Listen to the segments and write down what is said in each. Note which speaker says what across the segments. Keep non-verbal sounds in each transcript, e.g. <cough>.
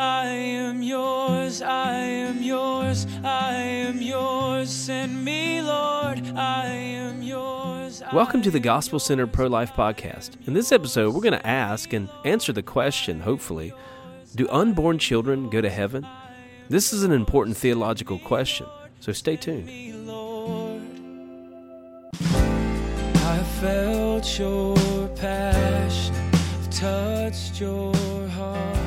Speaker 1: I am yours, I am yours, I am yours. Send me, Lord, I am yours.
Speaker 2: Welcome to the Gospel Centered Pro Life Podcast. In this episode, we're going to ask and answer the question, hopefully Do unborn children go to heaven? This is an important theological question, so stay tuned.
Speaker 1: Lord. I felt your passion, touched your heart.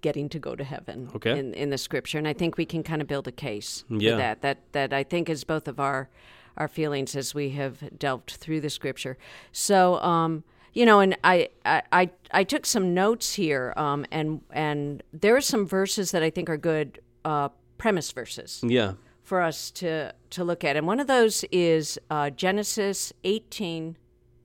Speaker 3: Getting to go to heaven
Speaker 2: Okay.
Speaker 3: in, in the scripture and i think we can kind of build a case
Speaker 2: Yeah.
Speaker 3: for that that that i think is both of our our feelings as we have delved through the scripture so um you know and i i i, I took some notes here um and and there are some verses that i think are good uh premise verses
Speaker 2: Yeah.
Speaker 3: for us to to look at and one of those is uh genesis 18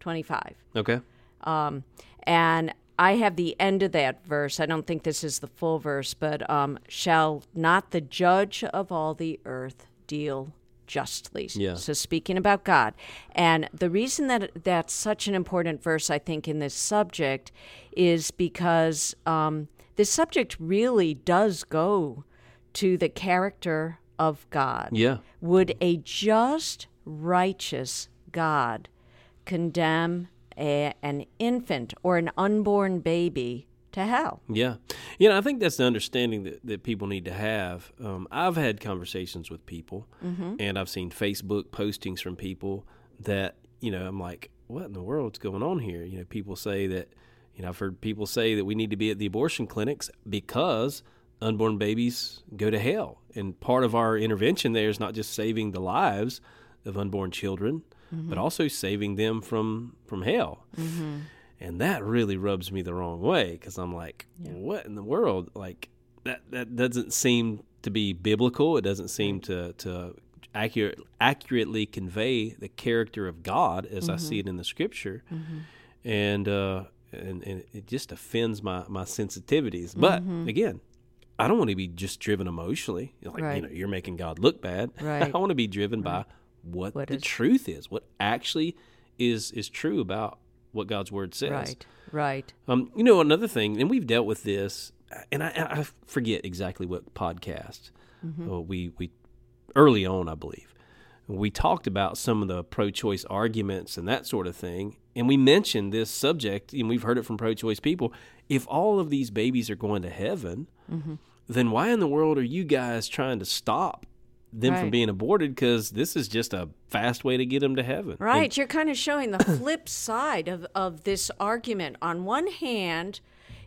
Speaker 3: 25
Speaker 2: Okay.
Speaker 3: um, and I have the end of that verse. I don't think this is the full verse, but um, shall not the judge of all the earth deal justly?
Speaker 2: Yeah.
Speaker 3: So speaking about God, and the reason that that's such an important verse, I think, in this subject, is because um, this subject really does go to the character of God.
Speaker 2: Yeah.
Speaker 3: Would a just, righteous God condemn a, an infant or an unborn baby to hell?
Speaker 2: Yeah. You know, I think that's the understanding that, that people need to have. Um, I've had conversations with people, and I've seen Facebook postings from people that, you know, I'm like, what in the world's going on here? You know, people say that, you know, I've heard people say that we need to be at the abortion clinics because unborn babies go to hell. And part of our intervention there is not just saving the lives of unborn children, Mm-hmm. but also saving them from, from hell. Mm-hmm. And that really rubs me the wrong way because I'm like, what in the world? Like that that doesn't seem to be biblical. It doesn't seem to to accurate accurately convey the character of God as I mm-hmm. see it in the Scripture, and uh, and and it just offends my my sensitivities. But again. I don't want to be just driven emotionally. Like, you know, you're making God look bad. <laughs>
Speaker 3: Right.
Speaker 2: I want to be driven by what,
Speaker 3: What
Speaker 2: the
Speaker 3: is-
Speaker 2: truth is, what actually is is true about what God's word says.
Speaker 3: Right, right.
Speaker 2: Um, you know, another thing, and we've dealt with this, and I, I forget exactly what podcast uh, we we early on, I believe, we talked about some of the pro-choice arguments and that sort of thing, and we mentioned this subject, and we've heard it from pro-choice people. If all of these babies are going to heaven, then why in the world are you guys trying to stop them from being aborted? Because this is just a fast way to get them to heaven. And-
Speaker 3: Right. You're kind of showing the flip side of, of this argument. On one hand,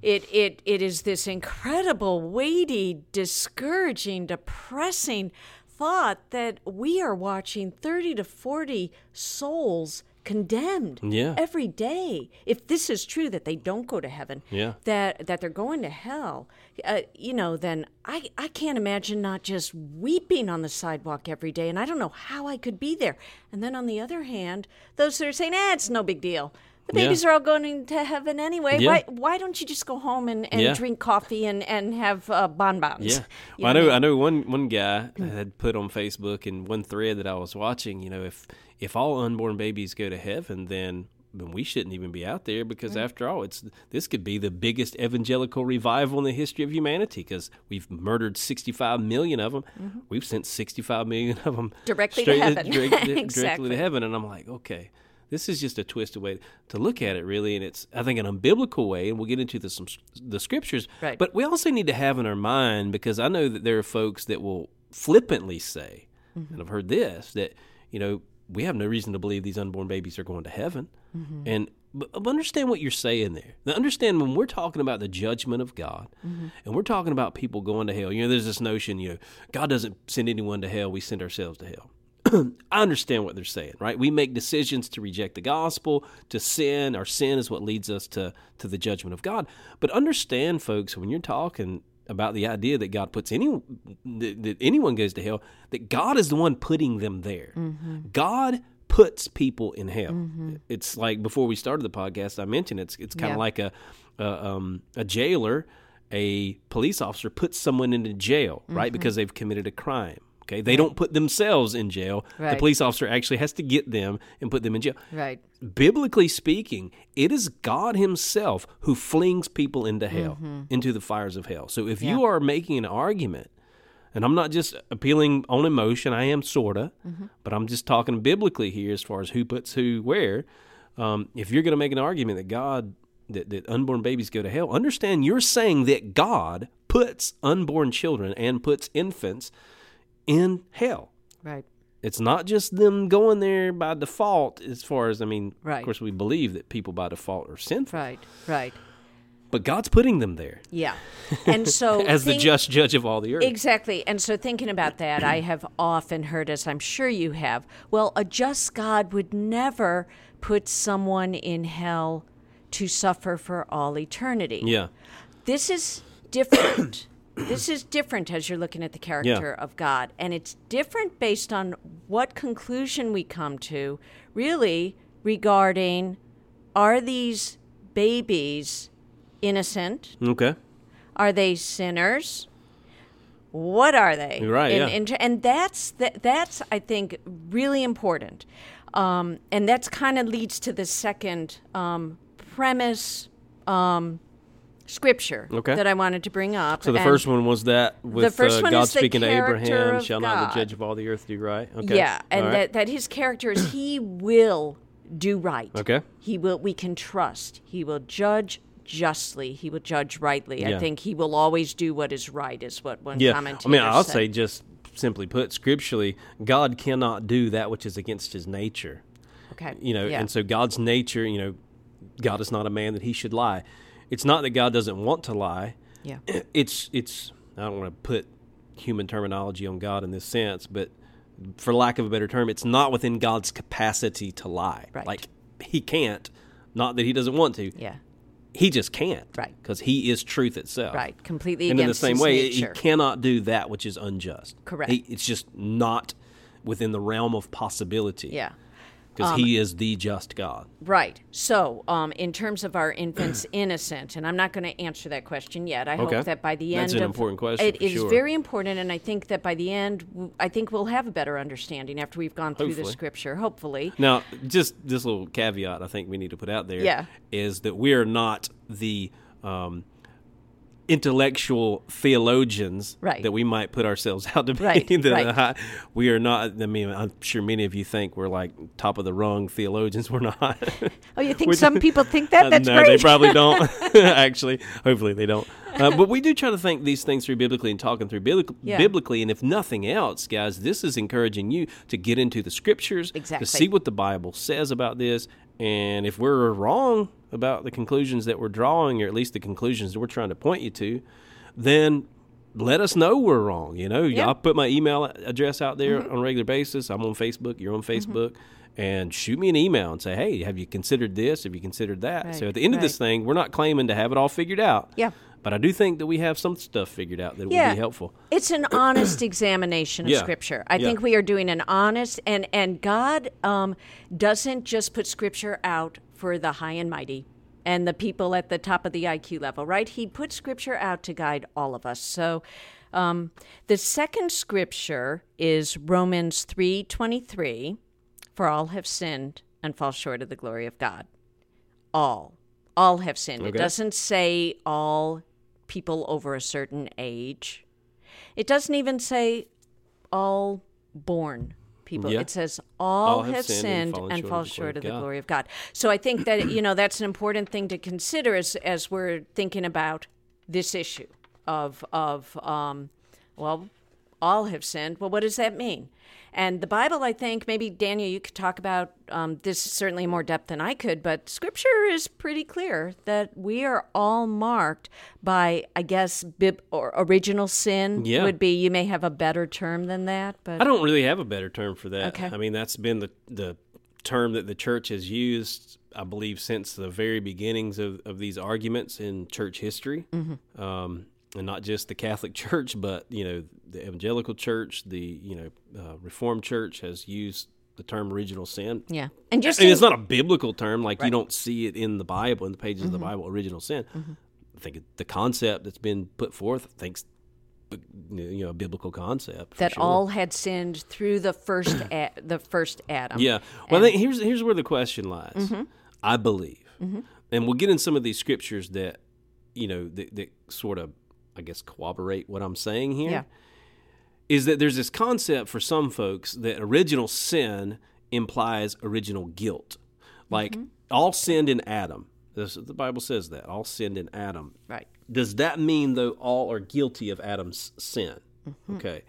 Speaker 3: it, it, it is this incredible, weighty, discouraging, depressing thought that we are watching 30 to 40 souls condemned
Speaker 2: Yeah.
Speaker 3: every day. If this is true that they don't go to heaven,
Speaker 2: Yeah.
Speaker 3: that that they're going to hell, uh, you know, then I I can't imagine not just weeping on the sidewalk every day, and I don't know how I could be there. And then on the other hand, those that are saying, "Eh, it's no big deal." The
Speaker 2: Yeah.
Speaker 3: babies are all going to heaven anyway.
Speaker 2: Yeah.
Speaker 3: Why why don't you just go home and, and
Speaker 2: Yeah.
Speaker 3: drink coffee and, and have uh, bonbons?
Speaker 2: Yeah, well, I
Speaker 3: know what
Speaker 2: I know one one guy had put on Facebook in one thread that I was watching. You know, if if all unborn babies go to heaven, then then we shouldn't even be out there because after all, it's this could be the biggest evangelical revival in the history of humanity because we've murdered sixty five million of them. We've sent sixty five million of them
Speaker 3: Mm-hmm. Directly to heaven. <laughs>
Speaker 2: direct- <laughs> directly to heaven, and I'm like, okay. This is just a twisted way to look at it, really, and it's I think an unbiblical way, and we'll get into the some the scriptures.
Speaker 3: Right.
Speaker 2: But we also need to have in our mind because I know that there are folks that will flippantly say,
Speaker 3: Mm-hmm.
Speaker 2: and I've heard this that you know we have no reason to believe these unborn babies are going to heaven,
Speaker 3: Mm-hmm.
Speaker 2: and but understand what you're saying there. Now, understand when we're talking about the judgment of God,
Speaker 3: Mm-hmm.
Speaker 2: and we're talking about people going to hell. You know, there's this notion, you know, God doesn't send anyone to hell; we send ourselves to hell. <clears throat> I understand what they're saying, right? We make decisions to reject the gospel, to sin. Our sin is what leads us to to the judgment of God. But understand, folks, when you're talking about the idea that God puts any that, that anyone goes to hell, that God is the one putting them there. Mm-hmm. God puts people in hell. Mm-hmm. It's like before we started the podcast, I mentioned it's it's kind of
Speaker 3: Yeah.
Speaker 2: like a a, um, a jailer, a police officer puts someone into jail, right, mm-hmm. because they've committed a crime. Okay, they don't put themselves in jail. The police officer actually has to get them and put them in jail.
Speaker 3: Right.
Speaker 2: Biblically speaking, it is God Himself who flings people into hell, into the fires of hell. So if you are making an argument, and I'm not just appealing on emotion, I am sorta, but I'm just talking biblically here as far as who puts who where. Um, if you're going to make an argument that God that, that unborn babies go to hell, understand you're saying that God puts unborn children and puts infants in hell.
Speaker 3: Right.
Speaker 2: It's not just them going there by default, as far as I mean.
Speaker 3: Right.
Speaker 2: Of course, we believe that people by default are sinful,
Speaker 3: Right. Right.
Speaker 2: but God's putting them there
Speaker 3: Yeah. And <laughs> so
Speaker 2: as the just judge of all the earth.
Speaker 3: Exactly. And so thinking about that, I have often heard, as I'm sure you have, well, a just God would never put someone in hell to suffer for all eternity.
Speaker 2: yeah,
Speaker 3: This is different. This is different as you're looking at the character of God. And it's different based on what conclusion we come to, really, regarding are these babies innocent?
Speaker 2: okay,
Speaker 3: Are they sinners? What are they?
Speaker 2: You're right,
Speaker 3: And,
Speaker 2: yeah.
Speaker 3: and, and that's that, that's I think really important, um, and that's kind of leads to the second um, premise um, scripture
Speaker 2: Okay.
Speaker 3: that I wanted to bring up.
Speaker 2: so the
Speaker 3: And-
Speaker 2: first one was that with
Speaker 3: first
Speaker 2: uh,
Speaker 3: one
Speaker 2: God
Speaker 3: is the
Speaker 2: speaking to Abraham, "Shall not the judge of all the earth do right?" Okay,
Speaker 3: Yeah, and
Speaker 2: right.
Speaker 3: that, that his character is he will do right.
Speaker 2: Okay.
Speaker 3: He will we can trust. He will judge justly. He will judge rightly.
Speaker 2: Yeah.
Speaker 3: I think he will always do what is right is what one
Speaker 2: yeah,
Speaker 3: commentator
Speaker 2: I mean, I'll
Speaker 3: said.
Speaker 2: say just simply put, scripturally, God cannot do that which is against His nature.
Speaker 3: Okay.
Speaker 2: you know
Speaker 3: Yeah.
Speaker 2: and so god's nature you know god is not a man that he should lie it's not that god doesn't want to lie
Speaker 3: Yeah. <clears throat>
Speaker 2: it's it's i don't want to put human terminology on god in this sense but for lack of a better term it's not within god's capacity to lie
Speaker 3: Right.
Speaker 2: like he can't not that he doesn't want to
Speaker 3: Yeah.
Speaker 2: he just can't
Speaker 3: Right.
Speaker 2: because he is truth itself
Speaker 3: Right. Completely
Speaker 2: and in the same way
Speaker 3: nature.
Speaker 2: he cannot do that which is unjust
Speaker 3: Correct.
Speaker 2: He- it's just not within the realm of possibility
Speaker 3: yeah.
Speaker 2: Because he is the just god
Speaker 3: Right. So, um, in terms of our infants <clears throat> innocent, and I'm not going to answer that question yet. I
Speaker 2: Okay.
Speaker 3: hope that by the
Speaker 2: That's
Speaker 3: end
Speaker 2: an
Speaker 3: of
Speaker 2: important question,
Speaker 3: It is
Speaker 2: sure.
Speaker 3: very important, and I think that by the end, I think we'll have a better understanding after we've gone through the scripture. Hopefully.
Speaker 2: Now, just this little caveat I think we need to put out there is
Speaker 3: Yeah.
Speaker 2: is that we are not the um, intellectual theologians
Speaker 3: Right.
Speaker 2: that we might put ourselves <laughs> out to be.
Speaker 3: Right, <laughs>
Speaker 2: The
Speaker 3: right.
Speaker 2: high- we are not. I mean, I'm sure many of you think we're like top of the rung theologians. <laughs> We're not.
Speaker 3: Oh, you think some people think that?
Speaker 2: Uh,
Speaker 3: That's
Speaker 2: no,
Speaker 3: great.
Speaker 2: they probably don't. Actually, hopefully they don't. Uh, but we do try to think these things through biblically and talking through biblic-
Speaker 3: Yeah.
Speaker 2: biblically. And if nothing else, guys, this is encouraging you to get into the scriptures
Speaker 3: Exactly.
Speaker 2: to see what the Bible says about this. And if we're wrong about the conclusions that we're drawing, or at least the conclusions that we're trying to point you to, then let us know we're wrong. You know. I'll put my email address out there
Speaker 3: Mm-hmm.
Speaker 2: on a regular basis. I'm on Facebook. You're on Facebook. And shoot me an email and say, hey, have you considered this? Have you considered that? so at the end of this thing, we're not claiming to have it all figured out.
Speaker 3: Yeah.
Speaker 2: But I do think that we have some stuff figured out that
Speaker 3: Yeah.
Speaker 2: will be helpful.
Speaker 3: It's an <clears throat> honest examination of
Speaker 2: Yeah.
Speaker 3: Scripture. I
Speaker 2: Yeah.
Speaker 3: think we are doing an honest and and God um, doesn't just put Scripture out for the high and mighty and the people at the top of the IQ level, right? He put Scripture out to guide all of us. So. Um, the second scripture is Romans three twenty three, for all have sinned and fall short of the glory of God. All, all have sinned. It doesn't say all people over a certain age. It doesn't even say all born people.
Speaker 2: Yeah.
Speaker 3: It says all, have, sinned and, fall short of the
Speaker 2: God.
Speaker 3: glory of God. So I think that you know that's an important thing to consider as as we're thinking about this issue of of um, well, all have sinned. Well, what does that mean? And the Bible, I think, maybe Daniel, you could talk about um, this certainly in more depth than I could, but Scripture is pretty clear that we are all marked by, I guess, bib or original sin
Speaker 2: Yeah.
Speaker 3: would be. You may have a better term than that, but
Speaker 2: I don't really have a better term for that.
Speaker 3: Okay.
Speaker 2: I mean, that's been the the term that the church has used, I believe, since the very beginnings of, of these arguments in church history.
Speaker 3: Mm-hmm.
Speaker 2: Um, and not just the Catholic <laughs> Church, but you know the Evangelical Church, the you know uh, Reformed Church has used the term original sin.
Speaker 3: yeah, and just
Speaker 2: I mean,
Speaker 3: in-
Speaker 2: it's not a biblical term; like you don't see it in the Bible, in the pages
Speaker 3: Mm-hmm.
Speaker 2: of the Bible. Original sin. I think the concept that's been put forth, think's you know a biblical concept
Speaker 3: that
Speaker 2: sure.
Speaker 3: all had sinned through the first a- the first Adam.
Speaker 2: Yeah. Well, I think here's here's where the question lies.
Speaker 3: Mm-hmm.
Speaker 2: I believe, and we'll get in some of these scriptures that you know that, that sort of, I guess, corroborate what I'm saying here. Is
Speaker 3: Yeah.
Speaker 2: that there's this concept for some folks that original sin implies original guilt, like
Speaker 3: Mm-hmm.
Speaker 2: all sinned in Adam. This, the Bible says that all sinned in Adam.
Speaker 3: Right.
Speaker 2: Does that mean though all are guilty of Adam's sin? Mm-hmm. Okay.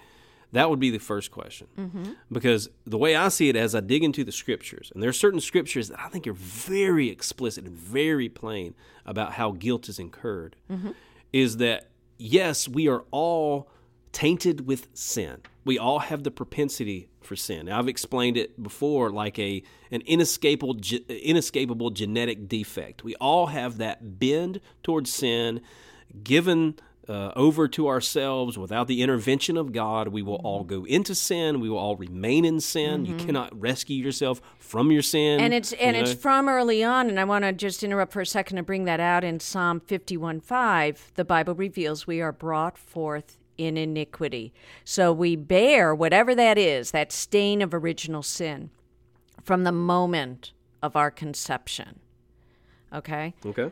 Speaker 2: That would be the first question. Mm-hmm. Because the way I see it as I dig into the scriptures, and there are certain scriptures that I think are very explicit and very plain about how guilt is incurred, mm-hmm. is that yes, we are all tainted with sin. We all have the propensity for sin. Now, I've explained it before like a an inescapable inescapable genetic defect. We all have that bend towards sin given uh, over to ourselves without the intervention of God, we will all go into sin. We will all remain in sin. You cannot rescue yourself from your sin.
Speaker 3: and it's and
Speaker 2: you
Speaker 3: it's from early on and i want to just interrupt for a second to bring that out in psalm 51 5 the bible reveals we are brought forth in iniquity so we bear whatever that is that stain of original sin from the moment of our conception okay
Speaker 2: okay.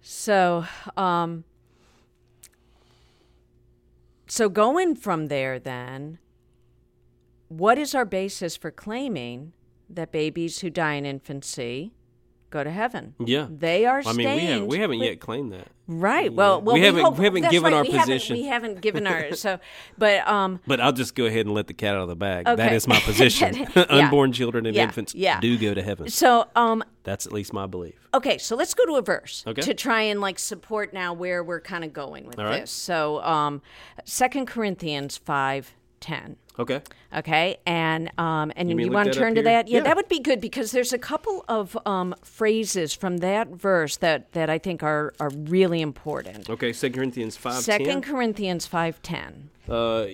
Speaker 3: so um so going from there then what is our basis for claiming that babies who die in infancy go to heaven?
Speaker 2: Yeah.
Speaker 3: They are
Speaker 2: I mean, we haven't we haven't
Speaker 3: with-
Speaker 2: yet claimed that.
Speaker 3: Right. Well, well,
Speaker 2: We haven't-
Speaker 3: hope-
Speaker 2: we haven't given
Speaker 3: right,
Speaker 2: our
Speaker 3: we haven't-
Speaker 2: position.
Speaker 3: we haven't given our <laughs> so, but um,
Speaker 2: But I'll just go ahead and let the cat out of the bag. That
Speaker 3: Okay.
Speaker 2: is my <laughs> position. <laughs>
Speaker 3: Yeah.
Speaker 2: Unborn children and
Speaker 3: Yeah.
Speaker 2: infants
Speaker 3: Yeah.
Speaker 2: do go to heaven.
Speaker 3: so um,
Speaker 2: That's at least my belief.
Speaker 3: Okay, so let's go to a verse
Speaker 2: Okay.
Speaker 3: to try and like support now where we're kind of going with
Speaker 2: All right.
Speaker 3: this. So, um, Second Corinthians five ten.
Speaker 2: Okay.
Speaker 3: Okay, and um, and
Speaker 2: mean
Speaker 3: you want to turn to
Speaker 2: here?
Speaker 3: that? Yeah,
Speaker 2: Yeah.
Speaker 3: that would be good because there's a couple of um, phrases from that verse that that I think are are really important.
Speaker 2: Okay. Second Corinthians five
Speaker 3: Second
Speaker 2: ten.
Speaker 3: Corinthians five ten.
Speaker 2: Uh,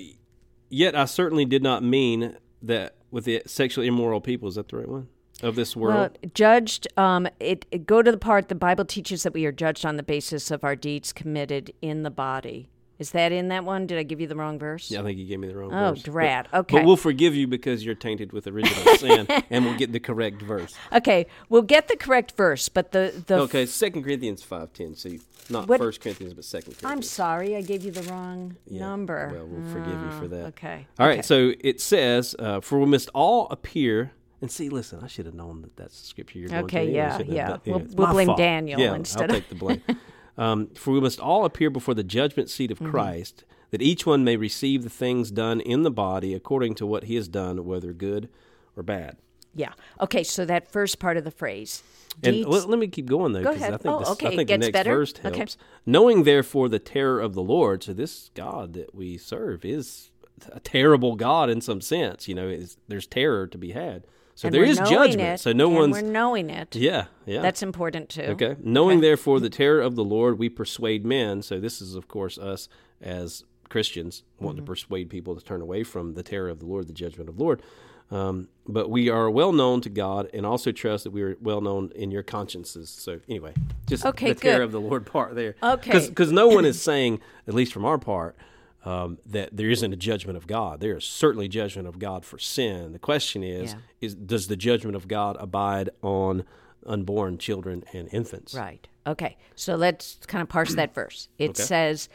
Speaker 2: yet I certainly did not mean that with the sexually immoral people. Is that the right one of this
Speaker 3: Well,
Speaker 2: world?
Speaker 3: judged. Um, it, it go to the part the Bible teaches that we are judged on the basis of our deeds committed in the body. Is that in that one? Did I give you the wrong verse?
Speaker 2: yeah, I think you gave me the wrong
Speaker 3: Oh,
Speaker 2: verse. But-
Speaker 3: drat.
Speaker 2: But,
Speaker 3: Okay.
Speaker 2: But we'll forgive you because you're tainted with original sin, and we'll get the correct verse. <laughs>
Speaker 3: Okay, we'll get the correct verse, but the the
Speaker 2: Okay, Second Corinthians five ten. See, not
Speaker 3: What-
Speaker 2: First Corinthians, but Second Corinthians.
Speaker 3: I'm sorry, I gave you the wrong
Speaker 2: Yeah,
Speaker 3: number.
Speaker 2: Well, we'll forgive you for
Speaker 3: Oh,
Speaker 2: that.
Speaker 3: Okay.
Speaker 2: All right.
Speaker 3: okay.
Speaker 2: So it says, uh, "For we must all appear." And see, listen, I should have known that that's the scripture you're going
Speaker 3: Okay,
Speaker 2: to.
Speaker 3: yeah,
Speaker 2: I shouldn't have
Speaker 3: yeah. We'll- we'll blame
Speaker 2: fault.
Speaker 3: Daniel
Speaker 2: yeah,
Speaker 3: instead
Speaker 2: I'll
Speaker 3: of-
Speaker 2: take the blame. <laughs> um, For we must all appear before the judgment seat of
Speaker 3: Mm-hmm.
Speaker 2: Christ, that each one may receive the things done in the body according to what he has done, whether good or bad.
Speaker 3: Yeah. Okay. So that first part of the phrase.
Speaker 2: And let, let me keep going though,
Speaker 3: Go
Speaker 2: because I think
Speaker 3: Oh,
Speaker 2: this,
Speaker 3: okay,
Speaker 2: I think the next
Speaker 3: better?
Speaker 2: verse
Speaker 3: Okay.
Speaker 2: helps. Knowing therefore the terror of the Lord, so this God that we serve is a terrible God in some sense. You know, there's terror to be had. So
Speaker 3: and
Speaker 2: there is judgment.
Speaker 3: It,
Speaker 2: so no
Speaker 3: and
Speaker 2: one's
Speaker 3: We're knowing it.
Speaker 2: yeah yeah
Speaker 3: That's important too.
Speaker 2: Okay. Knowing therefore the terror of the Lord, we persuade men. So this is, of course, us as Christians wanting to persuade people to turn away from the terror of the Lord, the judgment of the Lord. Um, but we are well known to God, and also trust that we are well known in your consciences. So anyway, just
Speaker 3: Okay,
Speaker 2: the terror of the Lord part there.
Speaker 3: Okay.
Speaker 2: Because no one is saying, at least from our part. Um, that there isn't a judgment of God. There is certainly judgment of God for sin. The question is,
Speaker 3: Yeah.
Speaker 2: is does the judgment of God abide on unborn children and infants?
Speaker 3: Right. Okay. So let's kind of parse that verse. It
Speaker 2: Okay.
Speaker 3: says,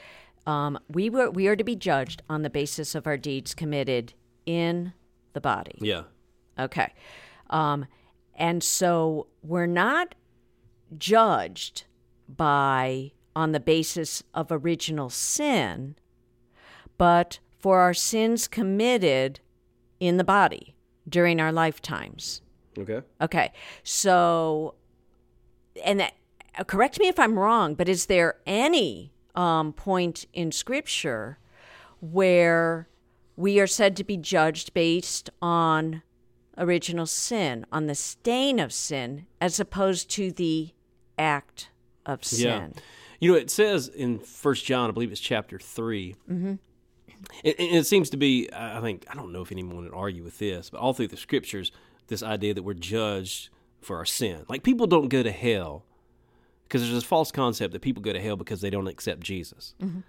Speaker 3: um, "We were we are to be judged on the basis of our deeds committed in the body."
Speaker 2: Yeah.
Speaker 3: Okay. Um, and so we're not judged by on the basis of original sin, but for our sins committed in the body during our lifetimes.
Speaker 2: Okay.
Speaker 3: Okay. So, and that, correct me if I'm wrong, but is there any um, point in Scripture where we are said to be judged based on original sin, on the stain of sin, as opposed to the act of sin? Yeah.
Speaker 2: You know, it says in First John, I believe it's chapter 3 Mm-hmm. And, and it seems to be, I think, I don't know if anyone would argue with this, but all through the scriptures, this idea that we're judged for our sin. Like people don't go to hell because there's this false concept that people go to hell because they don't accept Jesus.
Speaker 3: Mm-hmm.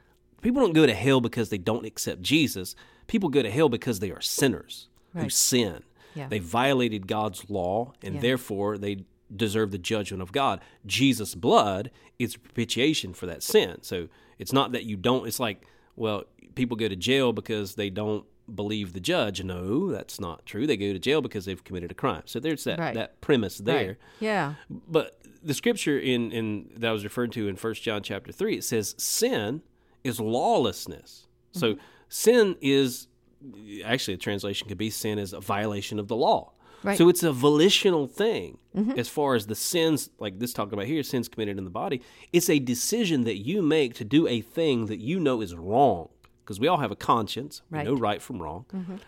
Speaker 2: People don't go to hell because they don't accept Jesus. People go to hell because they are sinners who sin.
Speaker 3: Yeah.
Speaker 2: They violated God's law, and
Speaker 3: Yeah.
Speaker 2: therefore they deserve the judgment of God. Jesus' blood is propitiation for that sin. So it's not that you don't. It's like, well, people go to jail because they don't believe the judge. No, that's not true. They go to jail because they've committed a crime. So there's that
Speaker 3: Right.
Speaker 2: that premise there.
Speaker 3: Right. Yeah.
Speaker 2: But the scripture in, in that I was referred to in First John chapter three, it says sin is lawlessness. So
Speaker 3: Mm-hmm.
Speaker 2: sin is actually a translation could be sin is a violation of the law.
Speaker 3: Right.
Speaker 2: So it's a volitional thing
Speaker 3: Mm-hmm.
Speaker 2: as far as the sins like this talking about here, sins committed in the body. It's a decision that you make to do a thing that you know is wrong. Because we all have a conscience.
Speaker 3: Right.
Speaker 2: We know right from wrong.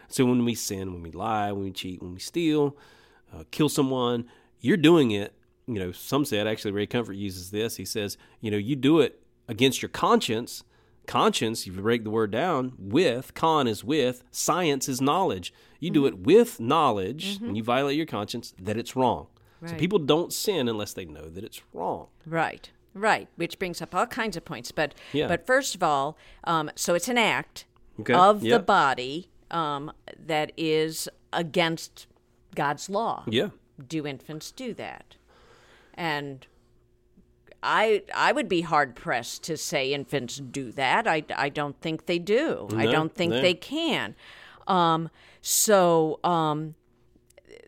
Speaker 2: So when we sin, when we lie, when we cheat, when we steal, uh, kill someone, you're doing it. You know, some said actually Ray Comfort uses this. He says, you know, you do it against your conscience. Conscience, if you break the word down, with con is with, science is knowledge. You do it with knowledge when you violate your conscience that it's wrong. So people don't sin unless they know that it's wrong.
Speaker 3: Right, right. Which brings up all kinds of points. But
Speaker 2: Yeah.
Speaker 3: but first of all, um, so it's an act
Speaker 2: Okay,
Speaker 3: of
Speaker 2: yeah.
Speaker 3: the body um, that is against God's law.
Speaker 2: Yeah.
Speaker 3: Do infants do that? And I I would be hard pressed to say infants do that. I, I don't think they do. I don't think
Speaker 2: no.
Speaker 3: they can. Um, so um,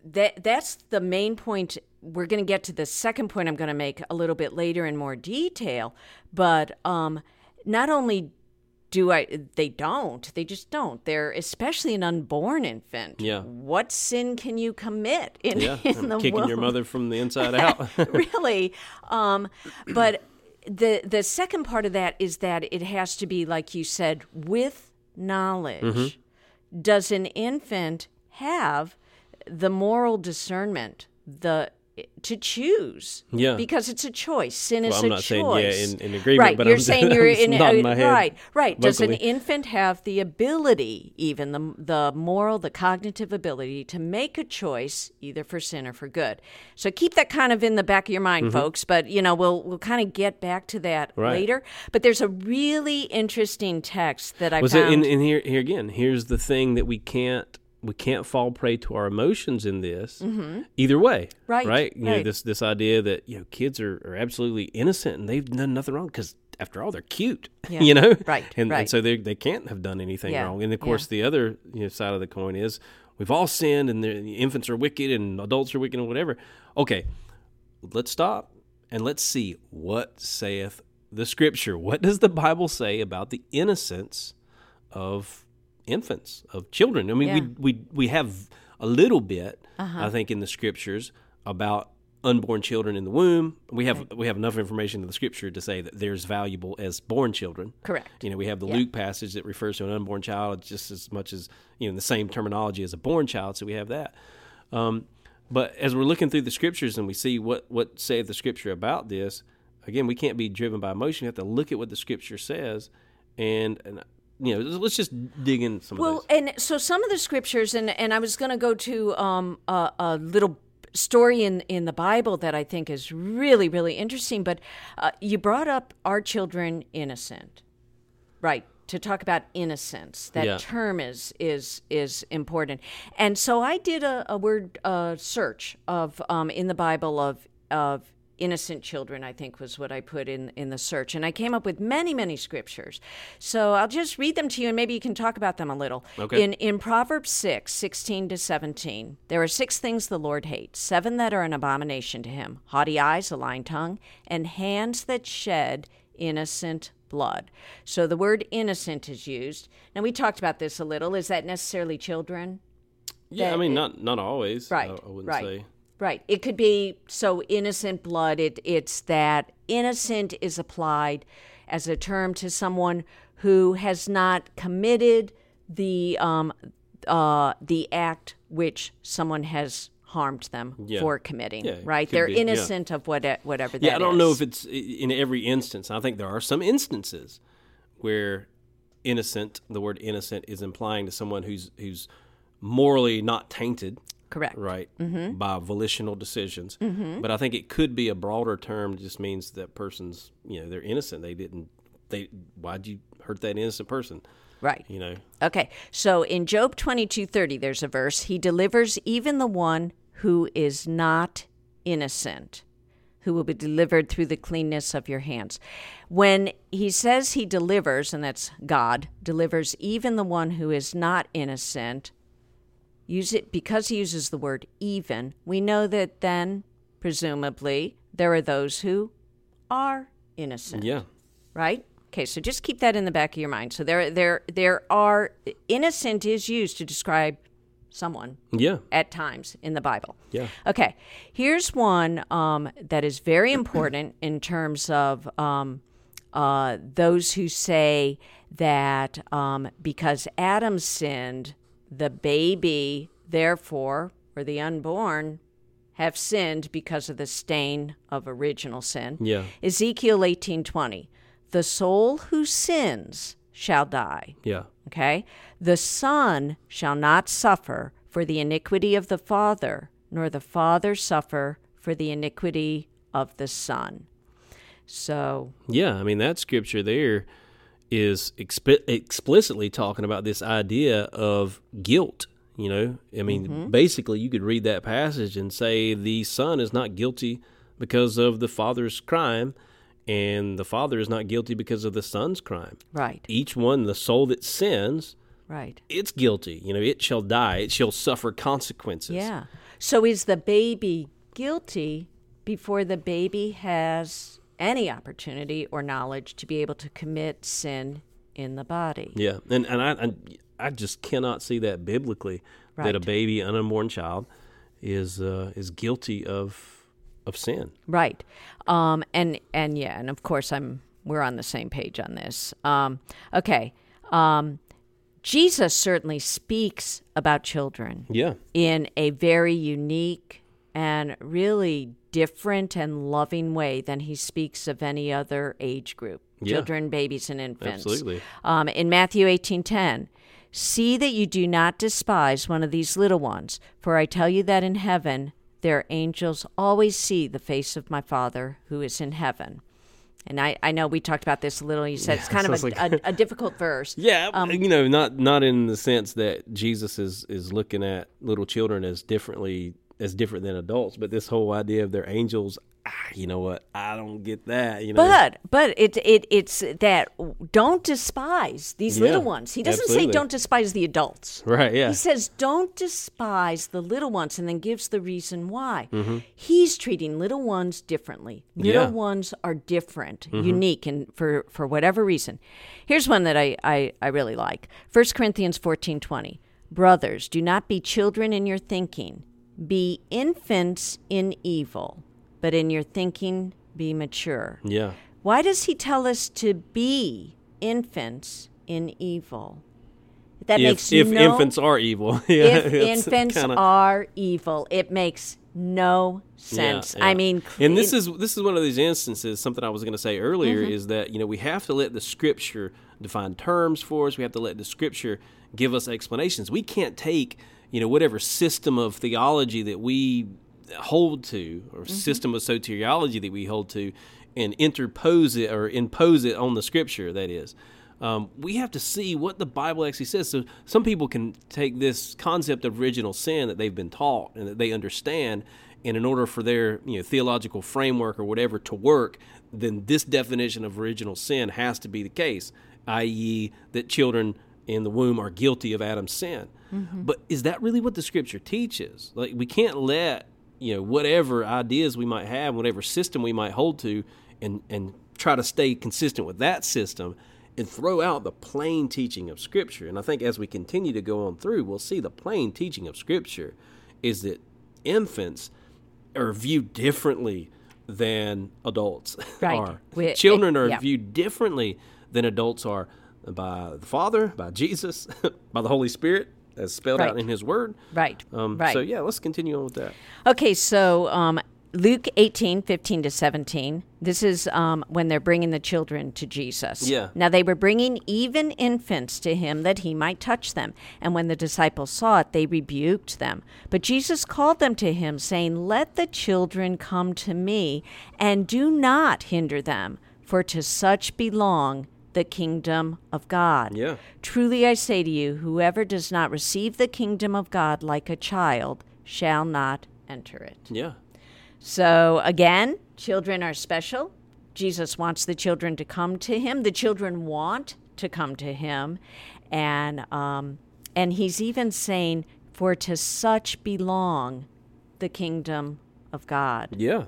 Speaker 3: that that's the main point. We're going to get to the second point I'm going to make a little bit later in more detail. But um, not only do I, they don't, they just don't. They're especially an unborn infant.
Speaker 2: Yeah.
Speaker 3: What sin can you commit in,
Speaker 2: Yeah. <laughs>
Speaker 3: in the
Speaker 2: Kicking your mother from the inside out. <laughs> <laughs>
Speaker 3: really. Um, but the the second part of that is that it has to be like you said with knowledge.
Speaker 2: Mm-hmm.
Speaker 3: Does an infant have the moral discernment the to choose?
Speaker 2: Yeah.
Speaker 3: because it's a choice. Sin is
Speaker 2: I'm
Speaker 3: a
Speaker 2: not
Speaker 3: choice.
Speaker 2: saying yeah in- in agreement,
Speaker 3: right?
Speaker 2: but
Speaker 3: you're
Speaker 2: I'm- <laughs>
Speaker 3: saying you're
Speaker 2: I'm
Speaker 3: in
Speaker 2: head
Speaker 3: right, right. Does an infant have the ability, even the the moral, the cognitive ability, to make a choice either for sin or for good? So keep that kind of in the back of your mind, folks. But you know, we'll we'll kind of get back to that
Speaker 2: Mm-hmm. Right.
Speaker 3: later. But there's a really interesting text that I
Speaker 2: Was
Speaker 3: found.
Speaker 2: it? And, and here, here again, here's the thing that we can't we can't fall prey to our emotions in this either way.
Speaker 3: Mm-hmm. Right,
Speaker 2: Right. You know this this idea that you know kids are, are absolutely innocent and they've done nothing wrong because after all they're cute. <laughs>
Speaker 3: Yeah,
Speaker 2: You know.
Speaker 3: right,
Speaker 2: And,
Speaker 3: right.
Speaker 2: and so they they can't have done anything
Speaker 3: Yeah,
Speaker 2: wrong. And of course, the other you know, side of the coin is we've all sinned and the infants are wicked and adults are wicked and whatever. Okay, let's stop and let's see what saith the scripture. What does the Bible say about the innocence of infants, of children? I mean,
Speaker 3: Yeah.
Speaker 2: we, we we have a little bit,
Speaker 3: Uh-huh.
Speaker 2: I think, in the scriptures about unborn children in the womb. We have we have enough information in the scripture to say that they're as valuable as born children.
Speaker 3: Correct.
Speaker 2: You know, we have the Luke passage that refers to an unborn child just as much as you know the same terminology as a born child. So we have that. Um, but as we're looking through the scriptures and we see what what saith the scripture about this, again, we can't be driven by emotion. We have to look at what the scripture says, and and you know, let's just dig in some
Speaker 3: Well, and so some of the scriptures, and and I was going to go to um, a, a little story in in the Bible that I think is really really interesting. But uh, you brought up our children innocent?" Right to talk about innocence. That
Speaker 2: Yeah.
Speaker 3: term is is is important. And so I did a, a word uh, search of um, in the Bible of of innocent children. I think was what I put in in the search, and I came up with many many scriptures. So I'll just read them to you, and maybe you can talk about them a little.
Speaker 2: Okay.
Speaker 3: In in Proverbs 6, 16 to seventeen, there are six things the Lord hates, seven that are an abomination to him: haughty eyes, a lying tongue, and hands that shed innocent blood. So the word innocent is used. Now we talked about this a little. Is that necessarily children?
Speaker 2: yeah, I mean, not not always.
Speaker 3: Right.
Speaker 2: I, I wouldn't
Speaker 3: right.
Speaker 2: say.
Speaker 3: Right. It could be so innocent blood. It it's that innocent is applied as a term to someone who has not committed the um uh the act which someone has harmed them
Speaker 2: Yeah.
Speaker 3: for committing.
Speaker 2: Yeah,
Speaker 3: right. They're
Speaker 2: be, yeah.
Speaker 3: innocent of what whatever that
Speaker 2: Yeah, I don't know if it's in every instance. I think there are some instances where innocent, the word innocent, is implying to someone who's who's morally not tainted,
Speaker 3: correct.
Speaker 2: right, mm-hmm. by volitional decisions. Mm-hmm. But I think it could be a broader term. It just means that person's, you know, they're innocent. They didn't. They why'd you hurt that innocent person?
Speaker 3: Right.
Speaker 2: You know.
Speaker 3: Okay, so in Job twenty two thirty, there's a verse. He delivers even the one who is not innocent, who will be delivered through the cleanness of your hands. When he says he delivers, and that's God, delivers even the one who is not innocent, use it because he uses the word even, we know that then, presumably, there are those who are innocent
Speaker 2: Yeah.
Speaker 3: right? Okay, so just keep that in the back of your mind. So there, there, there are innocent is used to describe someone
Speaker 2: Yeah.
Speaker 3: at times in the Bible.
Speaker 2: Yeah.
Speaker 3: Okay, here's one um, that is very important <clears throat> in terms of um, uh, those who say that um, because Adam sinned, the baby, therefore, or the unborn, have sinned because of the stain of original sin.
Speaker 2: Yeah.
Speaker 3: Ezekiel 18:20. The soul who sins shall die.
Speaker 2: Yeah.
Speaker 3: Okay? The son shall not suffer for the iniquity of the father, nor the father suffer for the iniquity of the son. So,
Speaker 2: Yeah, I mean that scripture there is expi- explicitly talking about this idea of guilt. You know, I mean, mm-hmm. basically, you could read that passage and say the son is not guilty because of the father's crime, and the father is not guilty because of the son's crime.
Speaker 3: right,
Speaker 2: Each one, the soul that sins,
Speaker 3: right.
Speaker 2: it's guilty. You know, it shall die. It shall suffer consequences.
Speaker 3: Yeah. So is the baby guilty before the baby has any opportunity or knowledge to be able to commit sin in the body?
Speaker 2: Yeah, and and I I, I just cannot see that biblically that a baby, an unborn child, is uh, is guilty of of sin.
Speaker 3: Right. Um, and and yeah, and of course I'm we're on the same page on this. Um, okay. Um, Jesus certainly speaks about children
Speaker 2: Yeah,
Speaker 3: in a very unique and really different and loving way than he speaks of any other age group.
Speaker 2: Yeah.
Speaker 3: Children, babies, and infants.
Speaker 2: Absolutely.
Speaker 3: Um, in Matthew eighteen ten, see that you do not despise one of these little ones, for I tell you that in heaven their angels always see the face of my Father who is in heaven. And I, I know we talked about this a little. You said it's kind <laughs> of a,
Speaker 2: like-
Speaker 3: a, a difficult verse. <laughs>
Speaker 2: yeah.
Speaker 3: Um,
Speaker 2: you know, not not in the sense that Jesus is is looking at little children as differently as different than adults, but this whole idea of their angels. Ah, you know what? I don't get that. You know,
Speaker 3: But but it it it's that don't despise these
Speaker 2: Yeah,
Speaker 3: little ones. He doesn't
Speaker 2: absolutely.
Speaker 3: say don't despise the adults.
Speaker 2: right? Yeah,
Speaker 3: He says don't despise the little ones and then gives the reason why.
Speaker 2: Mm-hmm.
Speaker 3: He's treating little ones differently. Little
Speaker 2: Yeah. Mm-hmm.
Speaker 3: ones are different, unique and for for whatever reason. Here's one that I I, I really like. 1 Corinthians 14:20. Brothers, do not be children in your thinking. Be infants in evil, but in your thinking be mature.
Speaker 2: Yeah.
Speaker 3: Why does he tell us to be infants in evil? That
Speaker 2: If,
Speaker 3: makes
Speaker 2: if
Speaker 3: no
Speaker 2: infants are evil. <laughs> yeah,
Speaker 3: if infants
Speaker 2: kinda-
Speaker 3: are evil, it makes no sense.
Speaker 2: Yeah,
Speaker 3: I
Speaker 2: yeah.
Speaker 3: mean,
Speaker 2: and this is this is one of these instances. Something I was going to say earlier
Speaker 3: Mm-hmm.
Speaker 2: is that you know we have to let the scripture define terms for us. We have to let the scripture give us explanations. We can't take you know whatever system of theology that we hold to or
Speaker 3: Mm-hmm.
Speaker 2: system of soteriology that we hold to and interpose it or impose it on the scripture. That is. Um, we have to see what the Bible actually says. So some people can take this concept of original sin that they've been taught and that they understand, and in order for their you know theological framework or whatever to work, then this definition of original sin has to be the case, i.e., that children in the womb are guilty of Adam's sin. Mm-hmm. But is that really what the Scripture teaches? Like we can't let you know whatever ideas we might have, whatever system we might hold to, and and try to stay consistent with that system and throw out the plain teaching of Scripture. And I think as we continue to go on through, we'll see the plain teaching of Scripture is that infants are viewed differently than adults
Speaker 3: Right.
Speaker 2: are. Children are
Speaker 3: yeah.
Speaker 2: viewed differently than adults are by the Father, by Jesus, <laughs> by the Holy Spirit, as spelled out in His Word.
Speaker 3: right,
Speaker 2: Um,
Speaker 3: right.
Speaker 2: So yeah, let's continue on with that.
Speaker 3: Okay, so um, Luke 18, 15 to 17. This is um, when they're bringing the children to Jesus.
Speaker 2: Yeah.
Speaker 3: Now they were bringing even infants to him that he might touch them. And when the disciples saw it, they rebuked them. But Jesus called them to him, saying, Let the children come to me, and do not hinder them, for to such belong the kingdom of God.
Speaker 2: Yeah.
Speaker 3: Truly I say to you, whoever does not receive the kingdom of God like a child shall not enter it.
Speaker 2: Yeah.
Speaker 3: So again, children are special. Jesus wants the children to come to him. The children want to come to him, and um, and he's even saying, "For to such belong the kingdom of God."
Speaker 2: Yeah.